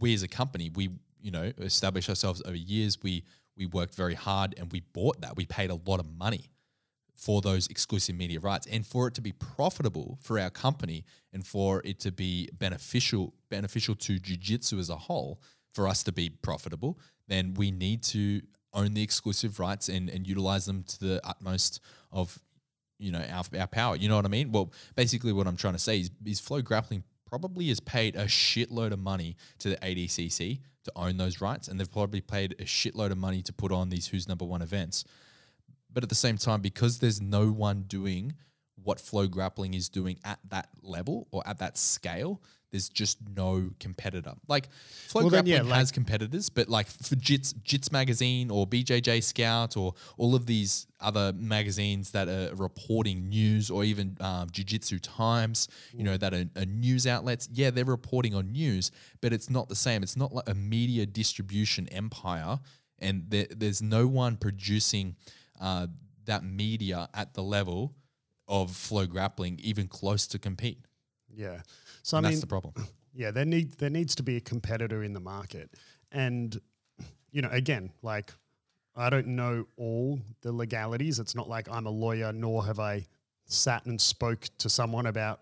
we as a company we you know established ourselves over years. We we worked very hard and we bought that. We paid a lot of money for those exclusive media rights and for it to be profitable for our company and for it to be beneficial beneficial to jiu-jitsu as a whole for us to be profitable then we need to own the exclusive rights and, and utilize them to the utmost of you know our, our power you know what i mean well basically what i'm trying to say is, is flow grappling probably has paid a shitload of money to the adcc to own those rights and they've probably paid a shitload of money to put on these who's number one events. But at the same time, because there's no one doing what flow grappling is doing at that level or at that scale, there's just no competitor. Like flow
Well, then,
grappling
yeah, like-
has competitors, but like for Jits, Jits magazine or BJJ Scout or all of these other magazines that are reporting news or even um, Jiu Jitsu Times, you know, that are, are news outlets. Yeah, they're reporting on news, but it's not the same. It's not like a media distribution empire, and there, there's no one producing uh, that media at the level of flow grappling, even close to compete.
Yeah. So
And
I
that's
mean,
the problem.
yeah, there need there needs to be a competitor in the market, and you know, again, like I don't know all the legalities. It's not like I'm a lawyer, nor have I sat and spoke to someone about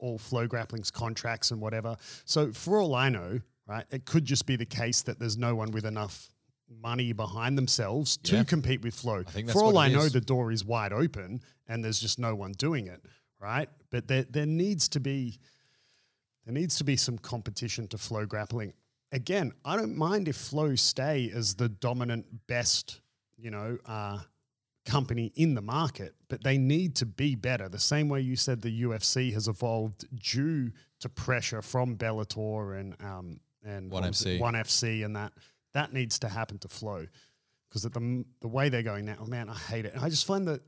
all flow grappling's contracts and whatever. So for all I know, right, it could just be the case that there's no one with enough money behind themselves to compete with flow.
think that's
for all I
it
know, the door is wide open and there's just no one doing it, right? But there there needs to be there needs to be some competition to flow grappling. Again, I don't mind if flow stay as the dominant best, you know, uh, company in the market, but they need to be better. The same way you said the UFC has evolved due to pressure from Bellator and um and
ONE? FC.
ONE FC and that that needs to happen to flow because the the way they're going now, oh man, I hate it. And I just find that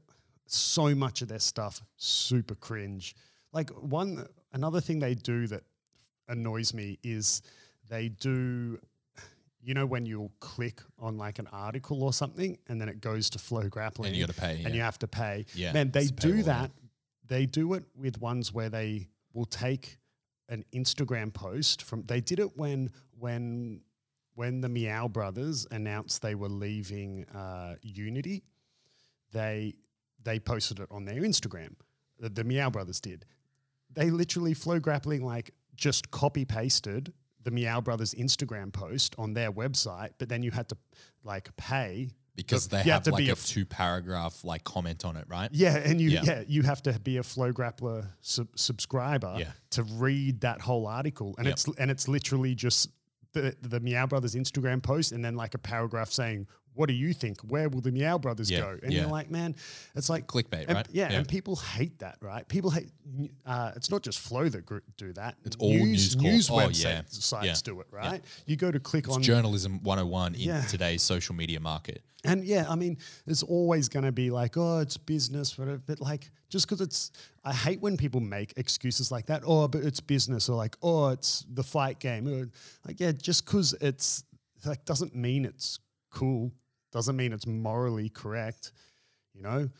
so much of their stuff super cringe. Like one another thing they do that annoys me is they do you know when you'll click on like an article or something and then it goes to flow grappling
And you gotta pay,
and
yeah.
you have to pay.
Yeah,
man they do that. they do it with ones where they will take an instagram post from they did it when when when the Miyao brothers announced they were leaving uh, unity. They they posted it on their instagram. The, the Miyao brothers did they literally flow grappling like just copy pasted the Miyao Brothers Instagram post on their website, but then you had to like pay
because they have,
to
like a
f-
two paragraph like comment on it, right?
Yeah, and you
Yeah.
yeah, you have to be a Flow Grappler sub- subscriber
Yeah.
to read that whole article, and
Yep.
it's and it's literally just the the Miyao Brothers Instagram post, and then like a paragraph saying, "What do you think? Where will the Miyao Brothers
Yeah,
go?" And
yeah.
you're like, man, it's like
Clickbait,
and-
right?
Yeah,
Yeah.
and people hate that, right? People hate. Uh, it's not just Flow that do that.
It's all News Corp.
news
Oh,
websites sites do it, right? You go to click on
Journalism 101 in today's social media market.
And yeah, I mean, it's always going to be like, oh, it's business, whatever. But like, just because it's, I hate when people make excuses like that. Oh, but it's business, or like, oh, it's the fight game. Or, like, yeah, just because it's like doesn't mean it's cool. Doesn't mean it's morally correct. You know,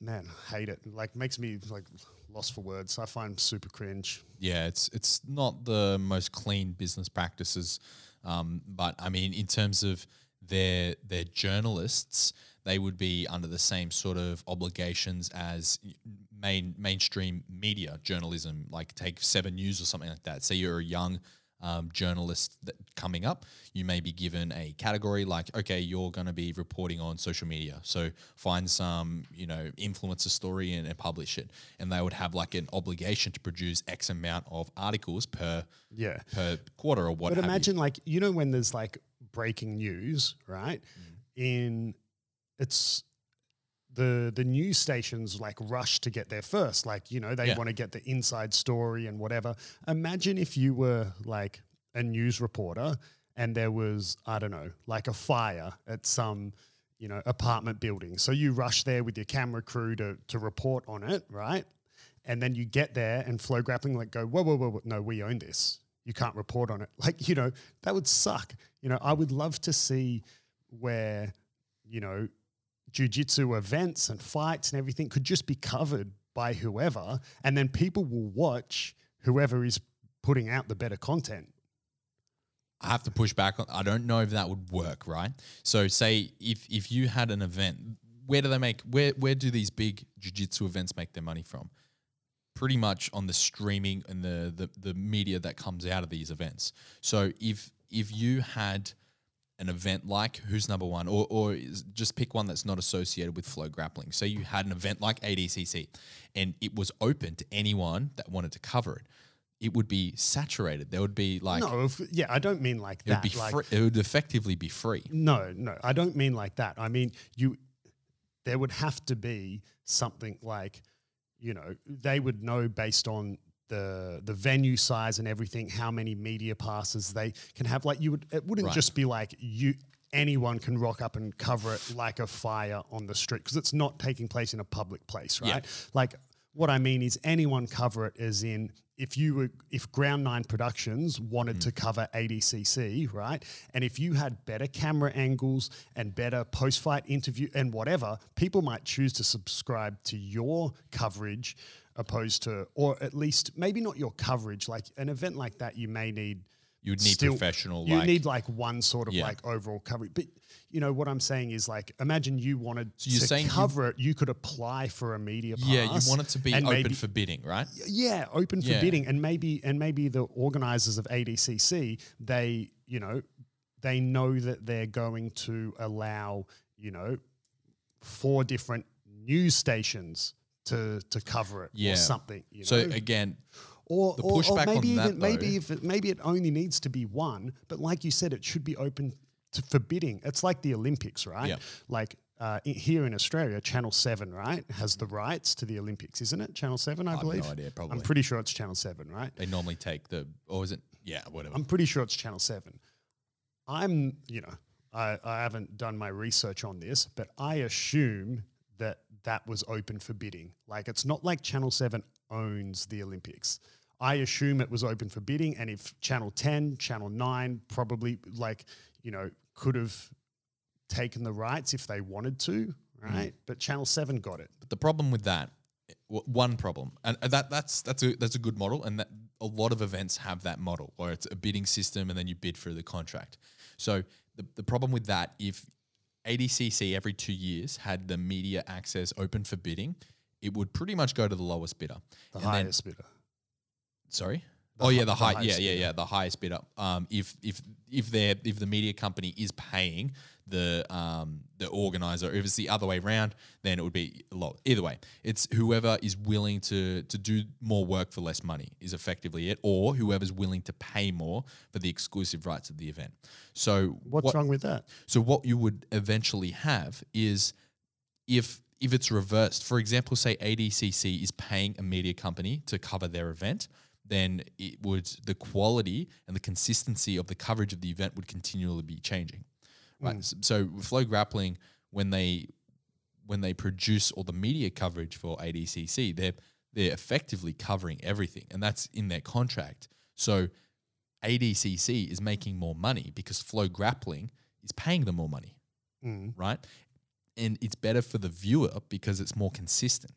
man, hate it. Like, makes me like lost for words. I find super cringe.
Yeah, it's it's not the most clean business practices, um, but I mean, in terms of their their journalists, they would be under the same sort of obligations as main mainstream media journalism, like take Seven News or something like that. Say you're a young um, journalist that coming up, you may be given a category like, okay, you're going to be reporting on social media. So find some, you know, influencer story and, and publish it. And they would have like an obligation to produce X amount of articles per
Yeah.
per quarter or what.
But
have you.
imagine like you know when there's like breaking news, right? In it's the the news stations like rush to get there first. Like, you know, they
Yeah.
want to get the inside story and whatever. Imagine if you were like a news reporter and there was, I don't know, like a fire at some, you know, apartment building. So you rush there with your camera crew to to report on it, right? And then you get there and flow grappling like go, whoa, whoa, whoa, whoa, no, we own this. You can't report on it. Like, you know, that would suck. You know, I would love to see where, you know, jujitsu events and fights and everything could just be covered by whoever, and then people will watch whoever is putting out the better content.
I have to push back on. I don't know if that would work, right? So, say if if you had an event, where do they make where where do these big jiu-jitsu events make their money from? Pretty much on the streaming and the the the media that comes out of these events. So, if if you had an event like Who's Number One, or or just pick one that's not associated with flow grappling. So you had an event like ADCC, and it was open to anyone that wanted to cover it. It would be saturated. There would be like
no, if, yeah, I don't mean like
it would be
like,
free. It would effectively be free.
No, no, I don't mean like that. I mean you. There would have to be something like, you know, they would know based on the the venue size and everything how many media passes they can have. Like you would, it wouldn't
Right.
just be like you. Anyone can rock up and cover it like a fire on the street because it's not taking place in a public place,
Yeah.
right? Like what I mean is anyone cover it as in if you were if Ground Nine Productions wanted to mm. cover ADCC, right? And if you had better camera angles and better post fight interview and whatever, people might choose to subscribe to your coverage opposed to or at least maybe not your coverage. Like an event like that you may need
You would need
still-
professional.
You
like,
need like one sort of
Yeah.
like overall coverage. But you know what I'm saying is like imagine you wanted
you're
to
saying you-
cover it, you could apply for a media pass.
yeah, you want it to be open
maybe-
for bidding, right?
yeah, open for
Yeah.
bidding, and maybe and maybe the organizers of ADCC they you know they know that they're going to allow you know four different news stations to to cover it
Yeah.
or something. You
So
know?
again,
or,
the
or, or maybe
that,
maybe if it, maybe it only needs to be one, but like you said, it should be open to forbidding. It's like the Olympics, right?
Yeah.
Like uh, here in Australia, Channel Seven, right, has the rights to the Olympics, isn't it? Channel Seven, I,
I have
believe.
no idea. Probably
I'm pretty sure it's Channel Seven, right?
they normally take the or is it? Yeah, whatever.
I'm pretty sure it's Channel 7. I'm, you know, I, I haven't done my research on this, but I assume that that was open for bidding. Like, it's not like Channel 7 owns the Olympics. I assume it was open for bidding. And if Channel 10, Channel 9 probably, like, you know, could have taken the rights if they wanted to, mm. right? But Channel 7 got it.
But the problem with that, one problem, and and that that's that's a that's a good model, and that a lot of events have that model where it's a bidding system, and then you bid for the contract. So the the problem with that, if ADCC every two years had the media access open for bidding, it would pretty much go to the lowest bidder.
The
And then-
highest bidder.
sorry, oh yeah, the high, yeah,
highest
yeah,
bidder.
yeah, the highest bidder. Um, if if if they're if the media company is paying the um the organizer, if it's the other way around, then it would be a lot. Either way, it's whoever is willing to to do more work for less money is effectively it, or whoever's willing to pay more for the exclusive rights of the event. So
What's
what-
wrong with that?
so what you would eventually have is if if it's reversed, for example, say ADCC is paying a media company to cover their event, then it would the quality and the consistency of the coverage of the event would continually be changing. Right. S- So Flow Grappling, when they when they produce all the media coverage for ADCC, they're they're effectively covering everything, and that's in their contract. So ADCC is making more money because Flow Grappling is paying them more money,
Mm.
right? And it's better for the viewer because it's more consistent.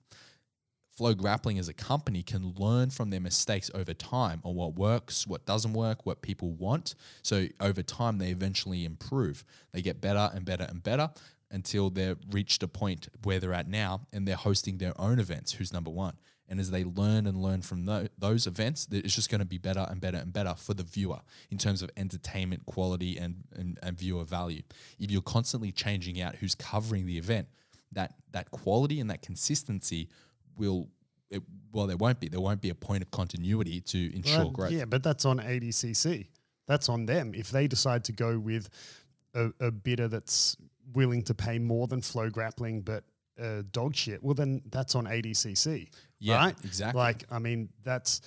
Flow Grappling as a company can learn from their mistakes over time on what works, what doesn't work, what people want. So over time, they eventually improve. They get better and better and better until they've reached a point where they're at now and they're hosting their own events. Who's number one? And as they learn and learn from those events, it's just going to be better and better and better for the viewer in terms of entertainment quality and, and, and viewer value. If you're constantly changing out who's covering the event, that that quality and that consistency will it, well there won't be there won't be a point of continuity to ensure
Well,
growth.
Yeah, but that's on ADCC. That's on them. If they decide to go with a, a bidder that's willing to pay more than Flow Grappling, but uh, dog shit, well, then that's on ADCC.
Yeah,
right?
exactly.
Like, I mean, that's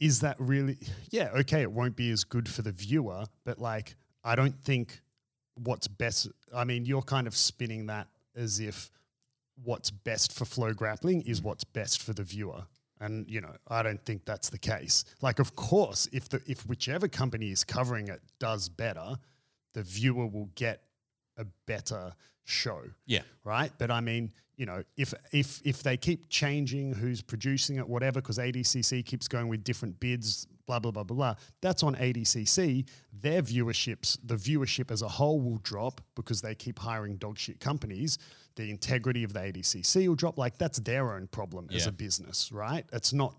is that really? Yeah, okay, it won't be as good for the viewer, but like, I don't think what's best. I mean, you're kind of spinning that as if what's best for flow grappling is what's best for the viewer. And you know, I don't think that's the case. Like, of course, if the if whichever company is covering it does better, the viewer will get a better show
yeah.
right? But I mean, you know, if if if they keep changing who's producing it, whatever, because ADCC keeps going with different bids, blah blah blah blah blah. That's on ADCC. Their viewerships, the viewership as a whole, will drop because they keep hiring dog shit companies. The integrity of the ADCC will drop. Like that's their own problem as a business, right? It's not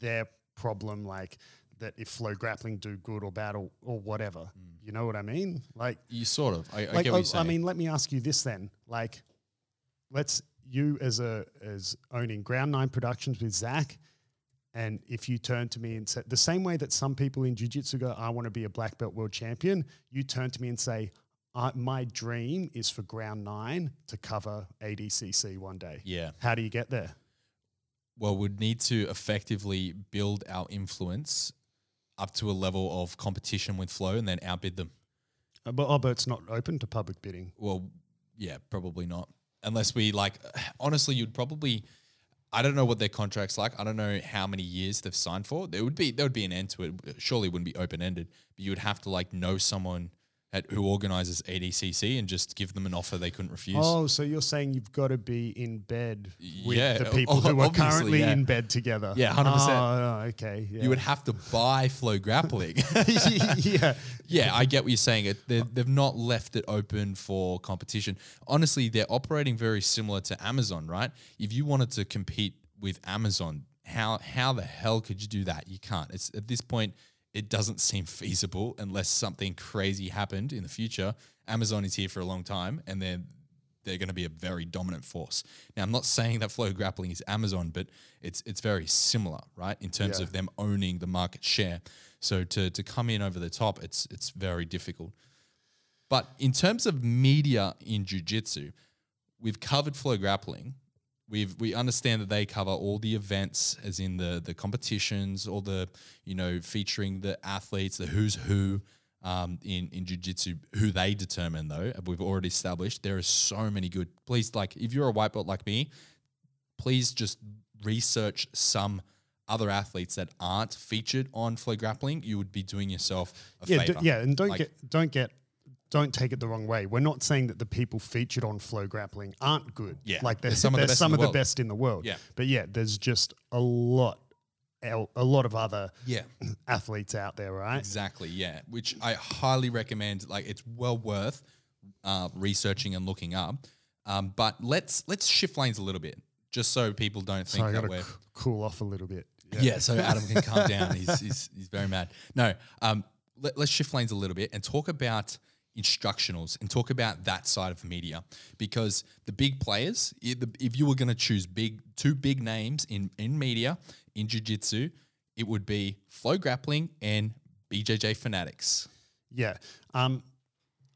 their problem. Like that if Flow Grappling do good or bad or, or whatever. Mm. You know what I mean? Like
You sort of. I, I
like
get what
oh. I mean, let me ask you this then. Like, let's you as a as owning Ground Nine Productions with Zach, and if you turn to me and say the same way that some people in jiu-jitsu go, I want to be a black belt world champion, you turn to me and say, I, my dream is for Ground Nine to cover ADCC one day.
yeah.
How do you get there?
Well, we'd need to effectively build our influence up to a level of competition with Flow and then outbid them.
Uh, But, oh, but it's not open to public bidding.
Well, yeah, probably not. Unless we like, honestly, you'd probably. I don't know what their contracts like. I don't know how many years they've signed for. There would be there would be an end to it. Surely it wouldn't be open ended. But you would have to like know someone at, who organizes ADCC and just give them an offer they couldn't refuse.
Oh, so you're saying you've got to be in bed with
Yeah,
the people who are currently
yeah.
in bed together.
Yeah, 100%.
Oh, ah, okay. Yeah.
You would have to buy Flow Grappling.
yeah.
yeah, I get what you're saying. They- they've not left it open for competition. Honestly, they're operating very similar to Amazon, right? If you wanted to compete with Amazon, how how the hell could you do that? You can't. It's at this point, it doesn't seem feasible unless something crazy happened in the future. Amazon is here for a long time, and they're they're going to be a very dominant force. Now, I'm not saying that Flow Grappling is Amazon, but it's it's very similar, right, in terms
Yeah.
of them owning the market share. So to to come in over the top, it's it's very difficult. But in terms of media in jiu-jitsu, we've covered Flow Grappling. We've we understand that they cover all the events, as in the the competitions, all the you know featuring the athletes, the who's who um, in in jiu-jitsu, who they determine though. We've already established there are so many good. Please, like if you're a white belt like me, please just research some other athletes that aren't featured on Flow Grappling. You would be doing yourself a
Yeah, d-
favor.
yeah, and don't
Like-
get don't get don't take it the wrong way. We're not saying that the people featured on Flow Grappling aren't good.
Yeah,
like
they're
they're,
some of the best in
some
the
of the
world.
best in the world.
Yeah.
but yeah, there's just a lot, a lot of other
Yeah.
athletes out there, right?
Exactly, yeah. Which I highly recommend. Like, it's well worth uh, researching and looking up. Um, but let's let's shift lanes a little bit, just so people don't think
So
that we're.
cool off a little bit.
Yeah, so Adam can calm down. He's, he's, he's very mad. No, um, let, us shift lanes a little bit and talk about instructionals and talk about that side of media because the big players, if you were going to choose big two big names in, in media, in jiu-jitsu, it would be Flow Grappling and BJJ Fanatics.
Yeah. Um,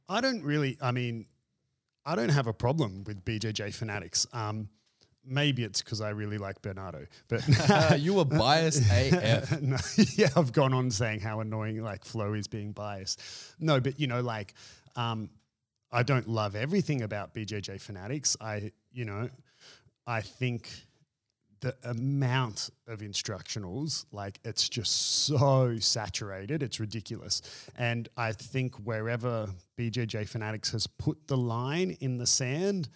I don't really, I mean, I don't have a problem with BJJ Fanatics. Um, maybe it's because I really like Bernardo, but
you were biased AF.
no, yeah, I've gone on saying how annoying like Flow is being biased. No, but you know, like, um, I don't love everything about BJJ Fanatics. I, you know, I think the amount of instructionals, like it's just so saturated, it's ridiculous. And I think wherever BJJ Fanatics has put the line in the sand,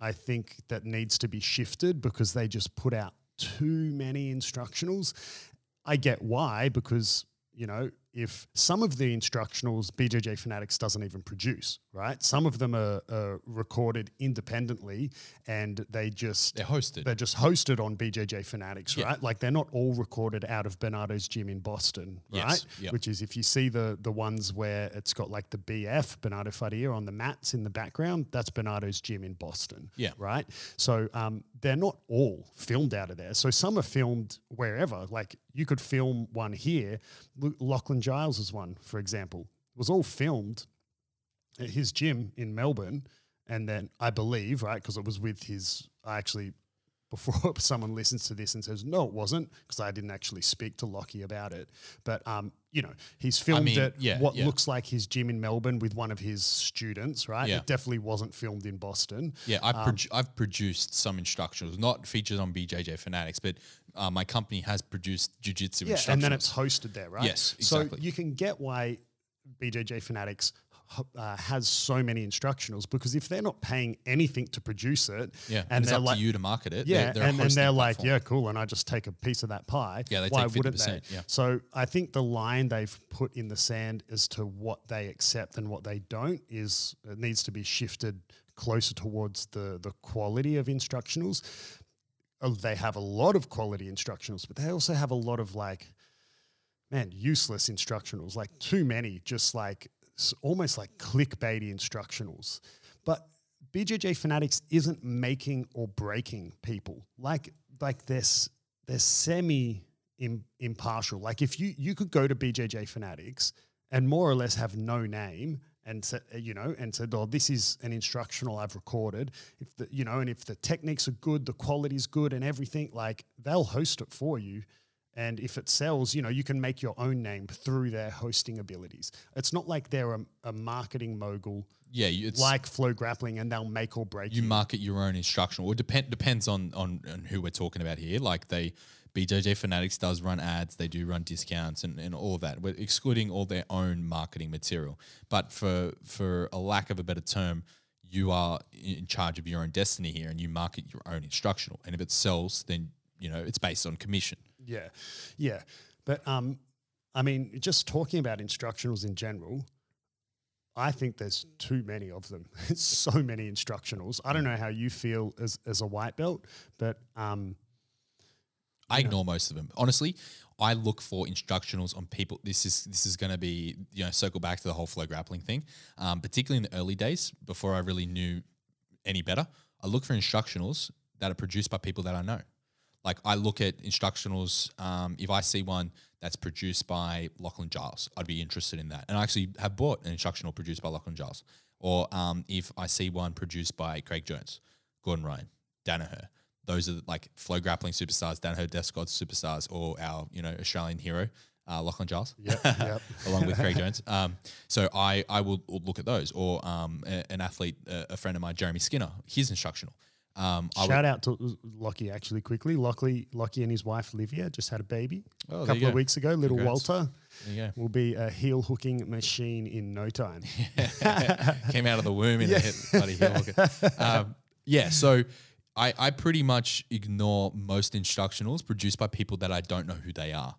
I think that needs to be shifted because they just put out too many instructionals. I get why, because, you know, if some of the instructionals BJJ Fanatics doesn't even produce, right? Some of them are, are, recorded independently and they just
they're hosted.
They're just hosted on BJJ Fanatics, yeah. right? Like they're not all recorded out of Bernardo's gym in Boston, right? Yes. Yep. Which is if you see the the ones where it's got like the BF Bernardo Faria on the mats in the background, that's Bernardo's gym in Boston,
yeah,
right. So um, they're not all filmed out of there. So some are filmed wherever. Like you could film one here. Lachlan Giles' one, for example, it was all filmed at his gym in Melbourne. And then I believe, right, because it was with his, I actually before someone listens to this and says, no, it wasn't, because I didn't actually speak to Lockie about it. But, um, you know, he's filmed I mean, it yeah, what yeah. looks like his gym in Melbourne with one of his students, right? Yeah. It definitely wasn't filmed in Boston.
Yeah, I've, um, produ- I've produced some instructionals, not features on BJJ Fanatics, but uh, my company has produced jiu-jitsu yeah,
and then it's hosted there, right?
Yes, exactly.
So you can get why BJJ Fanatics uh, has so many instructionals because if they're not paying anything to produce it,
yeah, and, and it's up like, to you to market it,
yeah, they're, they're and, and they're like, yeah, cool, and I just take a piece of that pie.
Yeah, they why take wouldn't they? Yeah.
So I think the line they've put in the sand as to what they accept and what they don't is it needs to be shifted closer towards the the quality of instructionals. Oh, they have a lot of quality instructionals, but they also have a lot of like man, useless instructionals, like too many, just like almost like clickbaity instructionals. But BJJ Fanatics isn't making or breaking people. Like like this they're semi impartial. Like if you you could go to BJJ Fanatics and more or less have no name and say, uh, you know and said oh this is an instructional I've recorded if the you know and if the techniques are good the quality's good and everything like they'll host it for you and if it sells, you know, you can make your own name through their hosting abilities. It's not like they're a, a marketing mogul.
Yeah, it's
like Flow Grappling, and they'll make or break.
You, you. market your own instructional. It depend depends on, on on who we're talking about here. Like they, BJJ Fanatics does run ads. They do run discounts and, and all of that. We're excluding all their own marketing material. But for for a lack of a better term, you are in charge of your own destiny here, and you market your own instructional. And if it sells, then you know it's based on commission.
Yeah, yeah. But um, I mean, just talking about instructionals in general, I think there's too many of them. so many instructionals. I don't know how you feel as as a white belt, but um,
I ignore know. most of them. Honestly, I look for instructionals on people. This is this is going to be you know circle back to the whole flow grappling thing, um, particularly in the early days before I really knew any better. I look for instructionals that are produced by people that I know. Like I look at instructionals. Um, if I see one that's produced by Lachlan Giles, I'd be interested in that. And I actually have bought an instructional produced by Lachlan Giles. Or um, if I see one produced by Craig Jones, Gordon Ryan, Danaher, those are like flow grappling superstars, Danaher Death Squad superstars, or our you know Australian hero, uh, Lachlan Giles,
yep, yep.
along with Craig Jones. Um, so I I will look at those, or um, a, an athlete, a, a, friend of mine, Jeremy Skinner, his instructional. Um,
Shout out to Lockie actually quickly. Lockie, Lockie and his wife Livia just had a baby oh, a couple of weeks ago. Little Congrats. Walter will be a heel hooking machine in no time.
Came out of the womb in yeah. a hit, bloody heel hooker. Um, yeah, so I, I pretty much ignore most instructionals produced by people that I don't know who they are.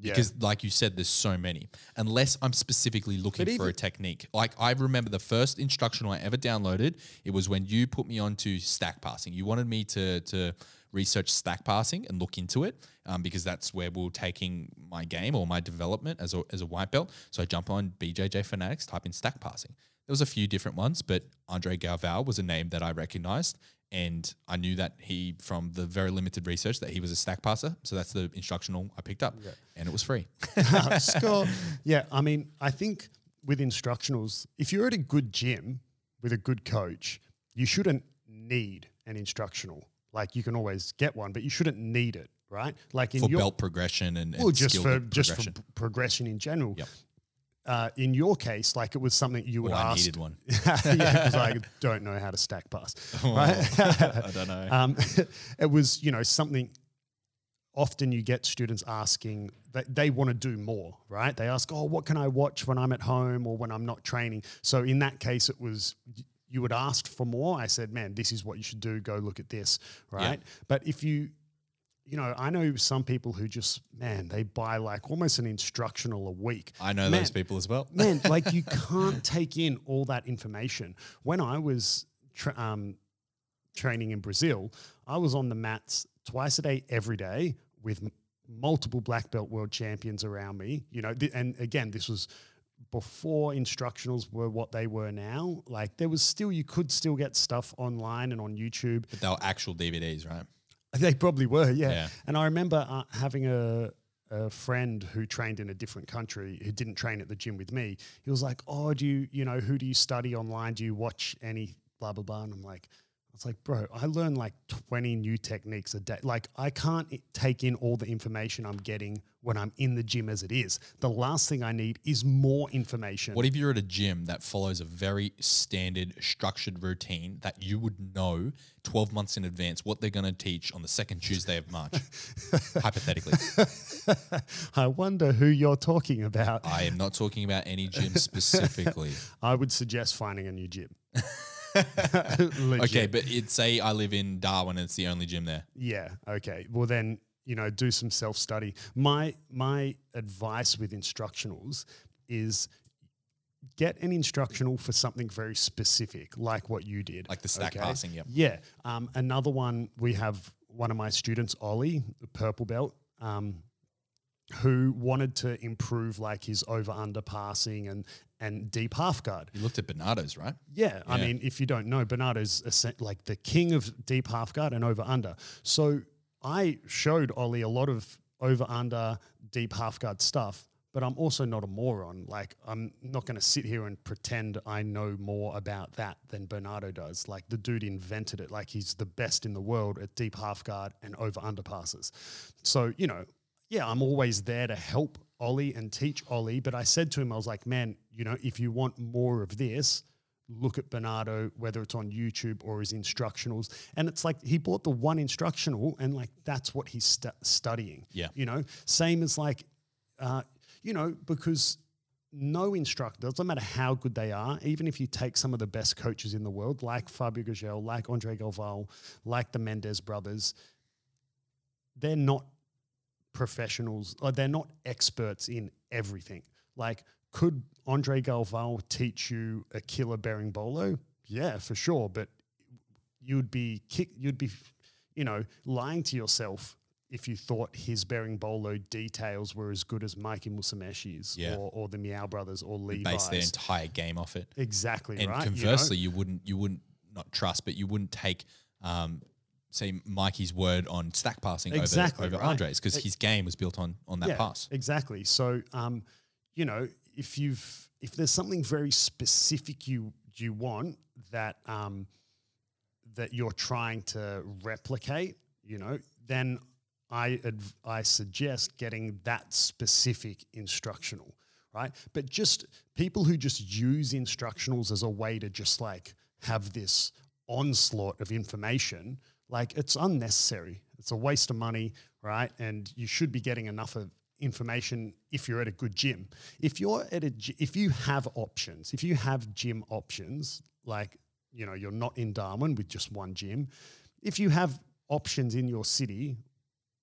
Yeah.
Because, like you said, there's so many. Unless I'm specifically looking
But
for
even-
a technique. Like I remember the first instructional I ever downloaded. It was when you put me onto stack passing. You wanted me to to research stack passing and look into it um, because that's where we are taking my game or my development as a as a white belt. So I jump on BJJ Fanatics, type in stack passing. There was a few different ones, but Andre Galvão was a name that I recognized. And I knew that he, from the very limited research, that he was a stack passer. So that's the instructional I picked up, and it was free.
Score. Yeah, I mean, I think with instructionals, if you're at a good gym with a good coach, you shouldn't need an instructional. Like you can always get one, but you shouldn't need it, right? Like in
for
your
belt progression and, and
well, just for just for p- progression in general.
Yep.
Uh, in your case, like it was something you would
Well, I
ask.
needed one.
yeah, because I don't know how to stack pass.
Oh,
Right?
I don't know.
um, it was you know something often you get students asking that they want to do more right they ask oh what can i watch when i'm at home or when i'm not training so in that case it was you would ask for more i said man this is what you should do go look at this right but if you you know i know some people who just man they buy like almost an instructional a week
I know
man,
those people as well.
man, like you can't take in all that information. When I was tra- um, training in Brazil, I was on the mats twice a day, every day, with m- multiple black belt world champions around me. You know, th- and again, this was before instructionals were what they were now. Like there was still, you could still get stuff online and on YouTube.
But they were actual DVDs, right?
They probably were, yeah.
Yeah.
And I remember uh, having a, a friend who trained in a different country who didn't train at the gym with me. He was like, "Oh, do you, you know, who do you study online? Do you watch any blah blah blah?" And I'm like, "I was like, bro, I learn like 20 new techniques a day. Like, I can't take in all the information I'm getting when I'm in the gym as it is. The last thing I need is more information.
What if you're at a gym that follows a very standard, structured routine that you would know 12 months in advance what they're going to teach on the second Tuesday of March? Hypothetically.
I wonder who you're talking about.
I am not talking about any gym specifically.
I would suggest finding a new gym.
Okay, but it say I live in Darwin and it's the only gym there.
Yeah. Okay. Well, then you know, do some self study. My my advice with instructionals is get an instructional for something very specific, like what you did,
Like the stack passing, yep.
Yeah. Um, another one we have one of my students, Ollie, the purple belt. Um, who wanted to improve like his over under passing and and deep half guard.
You looked at Bernardo's, right?
Yeah, I mean, if you don't know, Bernardo's essen- like the king of deep half guard and over under. So I showed Ollie a lot of over under deep half guard stuff, but I'm also not a moron. Like I'm not going to sit here and pretend I know more about that than Bernardo does. Like the dude invented it. Like he's the best in the world at deep half guard and over under passes. So you know, yeah, I'm always there to help Ollie and teach Ollie. But I said to him, I was like, man, you know, if you want more of this, look at Bernardo, whether it's on YouTube or his instructionals. And it's like he bought the one instructional and like that's what he's stu- studying.
Yeah.
You know, same as like, uh, you know, because no instructor, doesn't matter how good they are, even if you take some of the best coaches in the world, like Fabio Gurgel, like Andre Galvão, like the Mendes brothers, they're not professionals, or they're not experts in everything. Like, could Andre Galvão teach you a killer berimbolo? Yeah, for sure. But you'd be kick, you'd be, you know, lying to yourself if you thought his berimbolo details were as good as Mikey Musumeci's
Yeah.
or, or the Miyao Brothers or Levi's.
Base their entire game off it.
exactly
And
right. you know?
conversely, you, wouldn't you wouldn't not trust, but you wouldn't take um, say Mikey's word on stack passing
Exactly,
over, over
right.
Andre's because his game was built on on that pass.
Exactly. So, um, you know, if you've if there's something very specific you you want that um, that you're trying to replicate, you know, then I adv- I suggest getting that specific instructional, right? But just people who just use instructionals as a way to just like have this onslaught of information, like it's unnecessary. It's a waste of money, right? And you should be getting enough of information if you're at a good gym. If you're at a if you have options, if you have gym options, like you know, you're not in Darwin with just one gym. If you have options in your city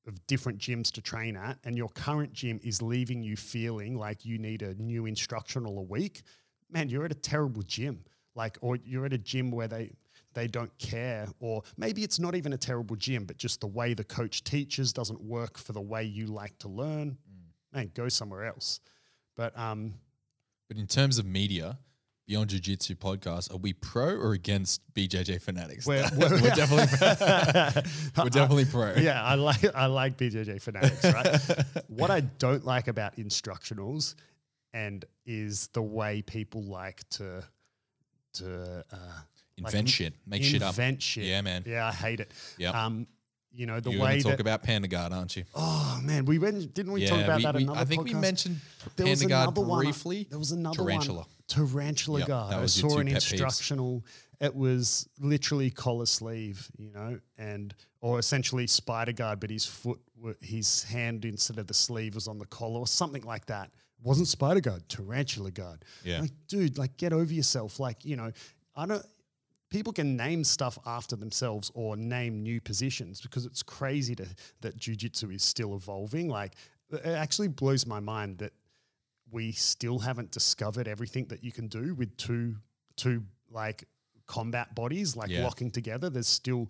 of different gyms to train at, and your current gym is leaving you feeling like you need a new instructional a week, man, you're at a terrible gym. Like, or you're at a gym where they they don't care, or maybe it's not even a terrible gym, but just the way the coach teaches doesn't work for the way you like to learn. Man, go somewhere else. But um,
But in terms of media, Beyond Jiu Jitsu podcast, are we pro or against BJJ fanatics?
We're-
we're,
we're-
definitely we're definitely pro.
yeah, I like I like BJJ fanatics, right? what I don't like about instructionals and is the way people like to to uh, like
Invent shit, make shit up.
invent shit.
Yeah, man.
Yeah, I hate it.
Yeah.
Um, you know the
You're
way
to talk about Panda Guard, aren't you?
oh man, we went. Didn't we talk about
we-
that?
we-
another
I think we mentioned
There was
Panda Guard
another one-
briefly.
There was another
Tarantula.
one. Tarantula
Yep,
guard.
that
I saw an instructional. It was literally collar sleeve, you know, and or essentially spider guard, but his foot, his hand instead of the sleeve was on the collar or something like that. It wasn't spider guard, tarantula guard.
Yeah.
like dude, like get over yourself. Like you know, I don't. People can name stuff after themselves or name new positions because it's crazy to that jujitsu is still evolving. Like it actually blows my mind that we still haven't discovered everything that you can do with two two like combat bodies like
Yeah.
locking together. There's still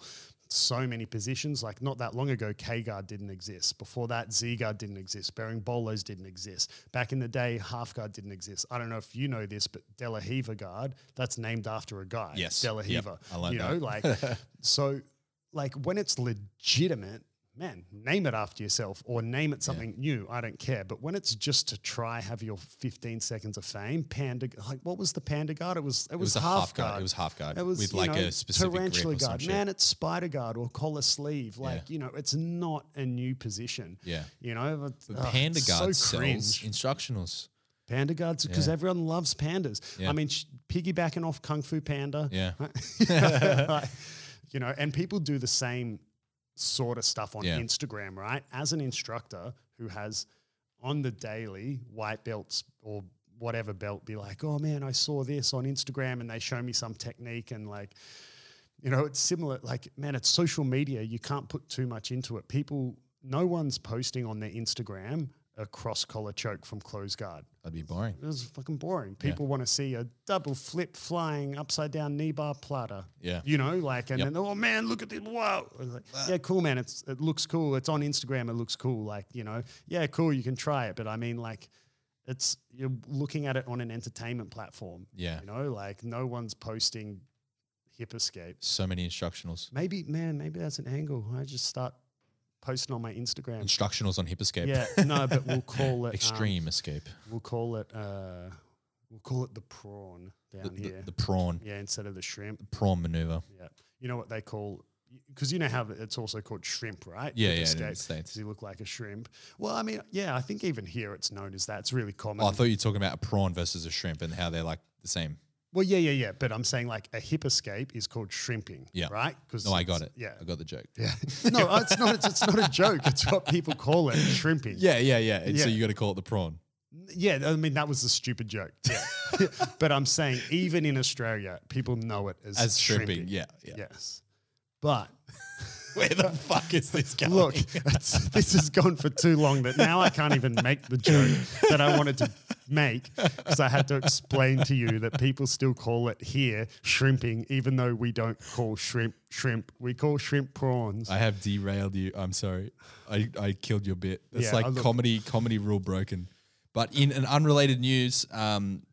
so many positions. Like not that long ago, K guard didn't exist. Before that, Z guard didn't exist. Berimbolos didn't exist. Back in the day, half guard didn't exist. I don't know if you know this, but De La Riva guard that's named after a guy.
Yes.
De La
Yep. I learned
you know,
that.
like so, like when it's legitimate. Man, name it after yourself or name it something new. I don't care. But when it's just to try have your 15 seconds of fame, panda like what was the panda guard? It was it,
It was a half guard. It was half guard
it was
with like
know,
a specific grip
tarantula guard. Man, it's spider guard or collar sleeve. Like you know, it's not a new position.
Yeah.
you know, but, ugh,
oh,
Panda
Guard
so
sells
cringe.
instructionals.
Panda guards because
Yeah.
everyone loves pandas.
Yeah.
I mean, sh- piggybacking off Kung Fu Panda.
Yeah.
You know, and people do the same sort of stuff on
Yeah.
Instagram, right? As an instructor who has on the daily white belts or whatever belt be like, oh man, I saw this on Instagram and they show me some technique and like, you know, it's similar. Like, man, it's social media. You can't put too much into it. People, no one's posting on their Instagram a cross collar choke from close guard.
That'd be boring.
It was fucking boring. People want to see a double flip flying upside down knee bar platter.
Yeah.
You know, like, and
Yep.
then, oh man, look at this. Wow. Like, yeah, cool, man. It's, it looks cool. It's on Instagram. It looks cool. Like, you know, yeah, cool. You can try it. But I mean, like, it's, you're looking at it on an entertainment platform.
Yeah.
You know, like, no one's posting hip escape.
So many instructionals.
Maybe, man, maybe that's an angle. I just start posting on my Instagram.
Instructionals on hip escape.
Yeah, no, but we'll call it um,
Extreme escape.
We'll call it uh, we'll call it the prawn down
The, the,
here.
the prawn.
yeah, instead of the shrimp.
The prawn maneuver.
Yeah, you know what they call because you know how it's also called shrimp, right?
Yeah, yeah, in the
escape.
States.
Does he look like a shrimp? Well, I mean, yeah, I think even here it's known as that. It's really common.
Oh, I thought you were talking about a prawn versus a shrimp and how they're like the same.
Well, yeah, yeah, yeah. But I'm saying like a hip escape is called shrimping.
Yeah.
Right? Because
No, I got it.
Yeah.
I got the joke.
Yeah. no, it's not. It's, it's not a joke. It's what people call it, shrimping.
Yeah, yeah, yeah. And So you got to call it the prawn.
Yeah, I mean that was a stupid joke. Yeah, but I'm saying even in Australia, people know it as,
As shrimping. Yeah, yeah.
Yes, but
Where the fuck is this going?
look, it's, this has gone for too long that now I can't even make the joke that I wanted to make because I had to explain to you that people still call it here shrimping, even though we don't call shrimp shrimp. We call shrimp prawns.
I have derailed you. I'm sorry. I, I killed your bit. It's
Yeah,
like comedy, comedy rule broken. But in an unrelated news, um,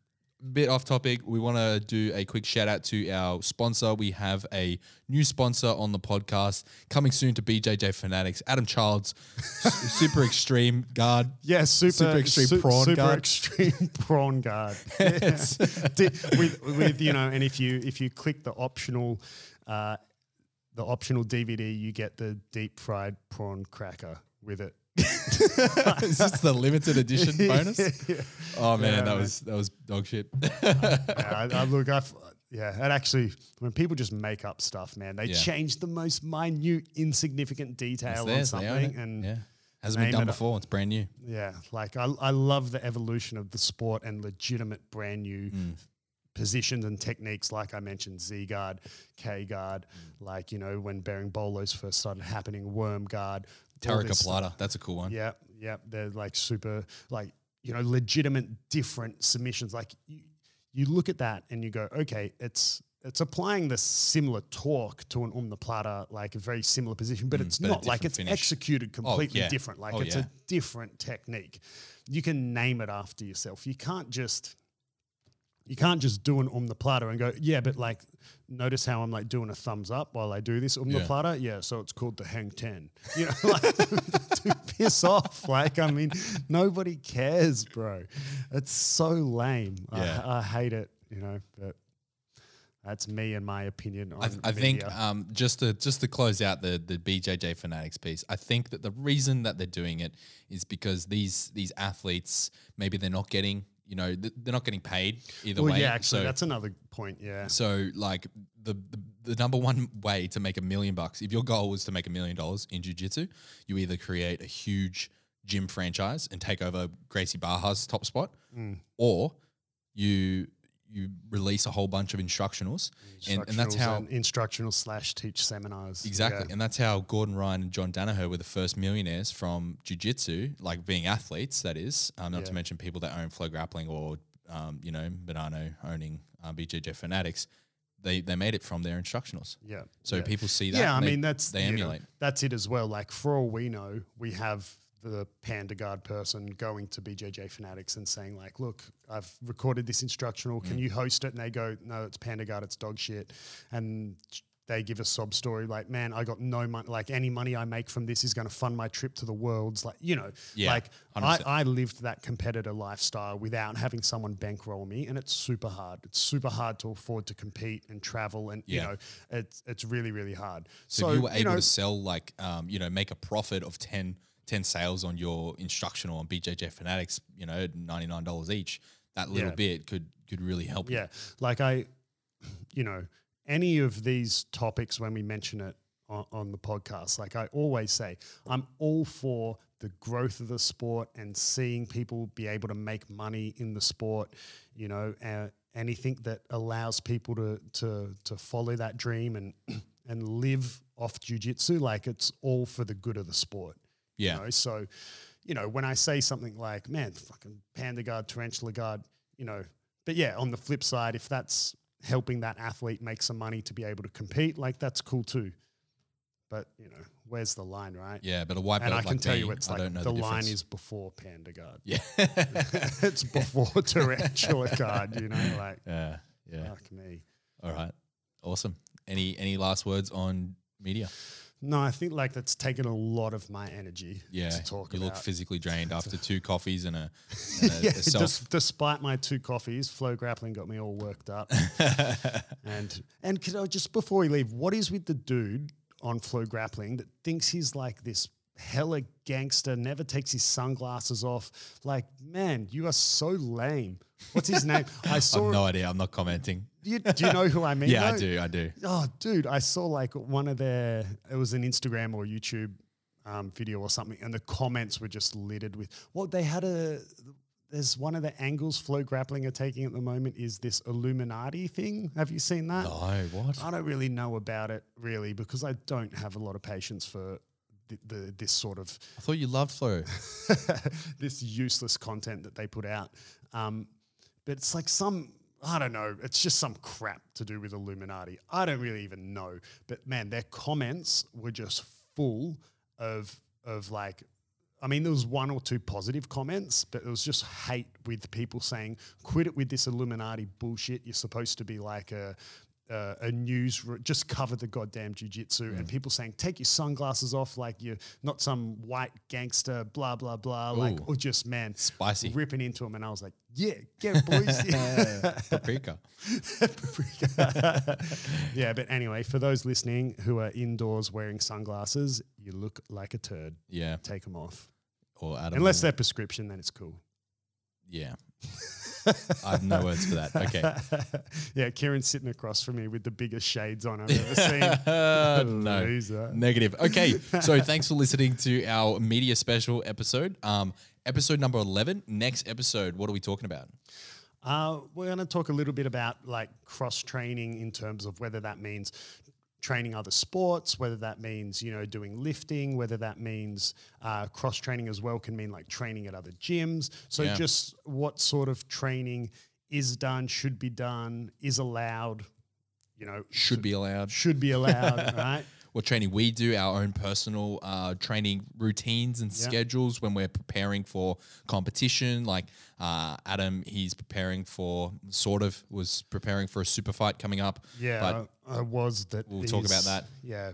bit off topic, we want to do a quick shout out to our sponsor. We have a new sponsor on the podcast coming soon to BJJ Fanatics, Adam Childs, super extreme guard.
Yeah, super,
Super extreme
su-
prawn
super
guard.
extreme prawn guard. Di- with, with you know, and if you if you click the optional, uh, the optional DVD, you get the deep fried prawn cracker with it.
Is this the limited edition bonus? Oh man,
Yeah,
that
man.
was that was dog shit.
Yeah, I, I look, I, yeah, and actually, when people just make up stuff, man, they
Yeah.
change the most minute, insignificant detail on
Theirs, they own
something,
it.
and
yeah, hasn't been
name
done
it
before. It's brand new.
Yeah, like I, I love the evolution of the sport and legitimate brand new
Mm.
positions and techniques. Like I mentioned, Z guard, K guard,
Mm.
like, you know, when berimbolos first started happening, worm guard,
Plata. That's a cool one.
Yeah, yeah, they're like super, like you know, legitimate, different submissions. Like you, you look at that and you go, okay, it's it's applying the similar torque to an umna like a very similar position, but it's
Mm, but
not like it's
finish.
executed completely
yeah.
different. Like
Oh,
it's
yeah.
a different technique. You can name it after yourself. You can't just you can't just do an omoplata and go, yeah, but like notice how I'm like doing a thumbs up while I do this umna
Yeah.
plata. Yeah, so it's called the hang ten. You know, like to piss off. Like, I mean, nobody cares, bro. It's so lame.
Yeah.
I, I hate it, you know, but that's me and my opinion on
I, I think um, just to just to close out the the BJJ fanatics piece, I think that the reason that they're doing it is because these these athletes maybe they're not getting you know th- they're not getting paid either
well,
way.
yeah, actually,
so,
that's another point. Yeah.
so like the, the the number one way to make a million bucks, if your goal was to make a million dollars in jiu-jitsu, you either create a huge gym franchise and take over Gracie Barra's top spot,
Mm.
or you you release a whole bunch of instructionals, and, and that's how
and instructional slash teach seminars.
Exactly.
Yeah.
And that's how Gordon Ryan and John Danaher were the first millionaires from jiu-jitsu, like being athletes, that is, um, not to mention people that own Flow Grappling or, um, you know, Bonanno owning um, BJJ Fanatics. They, they made it from their instructionals.
Yeah.
So
yeah.
people see that.
Yeah, I
they-
mean that's
they
you know,
emulate.
that's it as well. Like for all we know, we have the Panda Guard person going to BJJ Fanatics and saying like, "Look, I've recorded this instructional.
Mm.
Can you host it?" And they go, "No, it's Panda Guard. It's dog shit." And they give a sob story like, "Man, I got no money. Like any money I make from this is going to fund my trip to the worlds." Like you know,
Yeah,
like I,
100%.
I lived that competitor lifestyle without having someone bankroll me, and it's super hard. It's super hard to afford to compete and travel, and you know, it's it's really really hard.
So, if you were able
know,
to sell like, um, you know, make a profit of 10, 10 sales on your instructional on BJJ Fanatics, you know, $99 each, that little
Yeah.
bit could could really help you.
yeah, like I, you know, any of these topics when we mention it on, on the podcast, like I always say, I'm all for the growth of the sport and seeing people be able to make money in the sport, you know, uh, anything that allows people to to to follow that dream and and live off jujitsu, like it's all for the good of the sport.
Yeah.
You know? So, you know, when I say something like, man, fucking panda guard, tarantula guard, you know, but yeah, on the flip side, if that's helping that athlete make some money to be able to compete, like that's cool too. But, you know, where's the line, right?
Yeah, but a white
And I
like
can tell
me,
you it's
I
like
don't know
the,
the,
line is before panda guard.
Yeah.
it's before tarantula guard, you know, like
yeah. Yeah.
fuck me.
All right. Awesome. Any any last words on media?
No, I think like that's taken a lot of my energy
Yeah.
to talk
you
about.
look physically drained after two coffees and a, and a,
yeah,
a self.
des- despite my two coffees, flow grappling got me all worked up. and and could I just before we leave, what is with the dude on flow grappling that thinks he's like this hella gangster, never takes his sunglasses off? Like, man, you are so lame. What's his name? I
I've
saw.
no idea. I'm not commenting.
you, do you know who I mean?
Yeah, I do. I do.
Oh, dude, I saw like one of their, it was an Instagram or YouTube um, video or something, and the comments were just littered with, well, they had a, there's one of the angles Flow Grappling are taking at the moment is this Illuminati thing. Have you seen that?
No, what?
I don't really know about it really because I don't have a lot of patience for the, the this sort of
I thought you loved flow.
this useless content that they put out. Um, but it's like some, I don't know, it's just some crap to do with Illuminati. I don't really even know. But man, their comments were just full of of like I mean, there was one or two positive comments, but it was just hate with people saying, "Quit it with this Illuminati bullshit. You're supposed to be like a a, a news, r- just cover the goddamn jujitsu." And mm. people saying, "Take your sunglasses off, like you're not some white gangster." Blah blah blah. Like, or just man,
Spicy.
ripping into them, and I was like, "Yeah, get boys." Yeah.
Paprika.
Paprika. yeah, but anyway, for those listening who are indoors wearing sunglasses, you look like a turd.
Yeah.
Take them off.
Or.
Unless they're prescription, then it's cool.
Yeah. I have no words for that. Okay.
yeah, Kieran's sitting across from me with the biggest shades on I've ever seen.
no.
Loser.
Negative. Okay. So thanks for listening to our media special episode. Um, episode number 11. Next episode, what are we talking about?
Uh, we're going to talk a little bit about like cross training in terms of whether that means training other sports, whether that means, you know, doing lifting, whether that means uh, cross training as well, can mean like training at other gyms. So
Yeah.
just what sort of training is done, should be done, is allowed, you know,
Should be allowed.
should be allowed, right?
What training we do, our own personal uh, training routines and
Yeah.
schedules when we're preparing for competition. Like uh, Adam, he's preparing for sort of was preparing for a super fight coming up.
Yeah,
but
I, I was that.
We'll talk about that.
Yeah,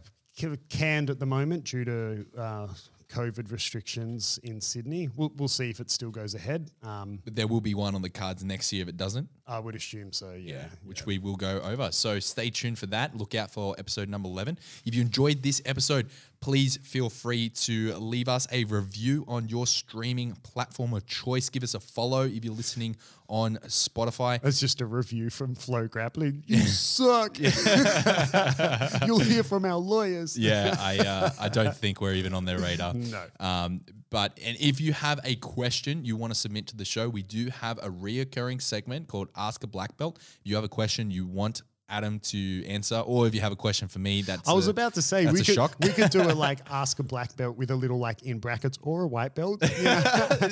canned at the moment due to uh, COVID restrictions in Sydney. We'll, we'll see if it still goes ahead. Um,
there will be one on the cards next year if it doesn't.
I would assume so. Yeah,
Yeah, which we will go over. So stay tuned for that. Look out for episode number 11. If you enjoyed this episode, please feel free to leave us a review on your streaming platform of choice. Give us a follow if you're listening on Spotify.
That's just a review from Flow Grappling. You suck. You'll hear from our lawyers.
Yeah, I uh, I don't think we're even on their radar.
No.
Um, but and if you have a question you want to submit to the show, we do have a reoccurring segment called Ask a Black Belt. If you have a question you want Adam to answer, or if you have a question for me, that's
I was
a-
about to say we could
shock.
we could do a like ask a black belt with a little like in brackets or a white belt. know?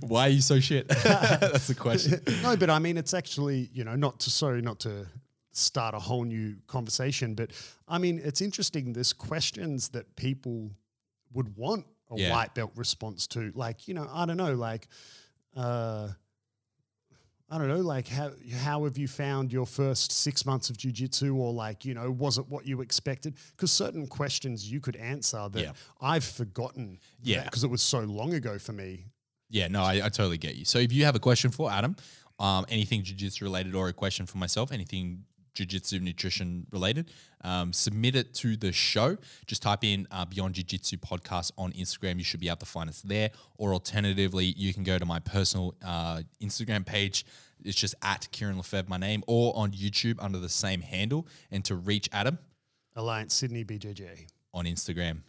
Why are you so shit? that's the question.
no, but I mean, it's actually, you know, not to, sorry, not to start a whole new conversation, but I mean, it's interesting. There's questions that people would want a
Yeah.
white belt response to. Like, you know, I don't know, like, uh, I don't know, like how how have you found your first six months of jujitsu, or like you know, was it what you expected? Because certain questions you could answer that
Yeah.
I've forgotten,
Yeah.
because it was so long ago for me.
Yeah, no, I, I totally get you. So if you have a question for Adam, um, anything jiu-jitsu related or a question for myself, anything jiu-jitsu nutrition related, um, submit it to the show. Just type in uh, Beyond Jiu-Jitsu podcast on Instagram. You should be able to find us there. Or alternatively, you can go to my personal uh, Instagram page. It's just at Kieran Lefebvre, my name, or on YouTube under the same handle. And to reach Adam
Alliance Sydney BJJ.
on Instagram.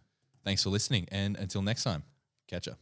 Thanks for listening. And until next time, catch ya.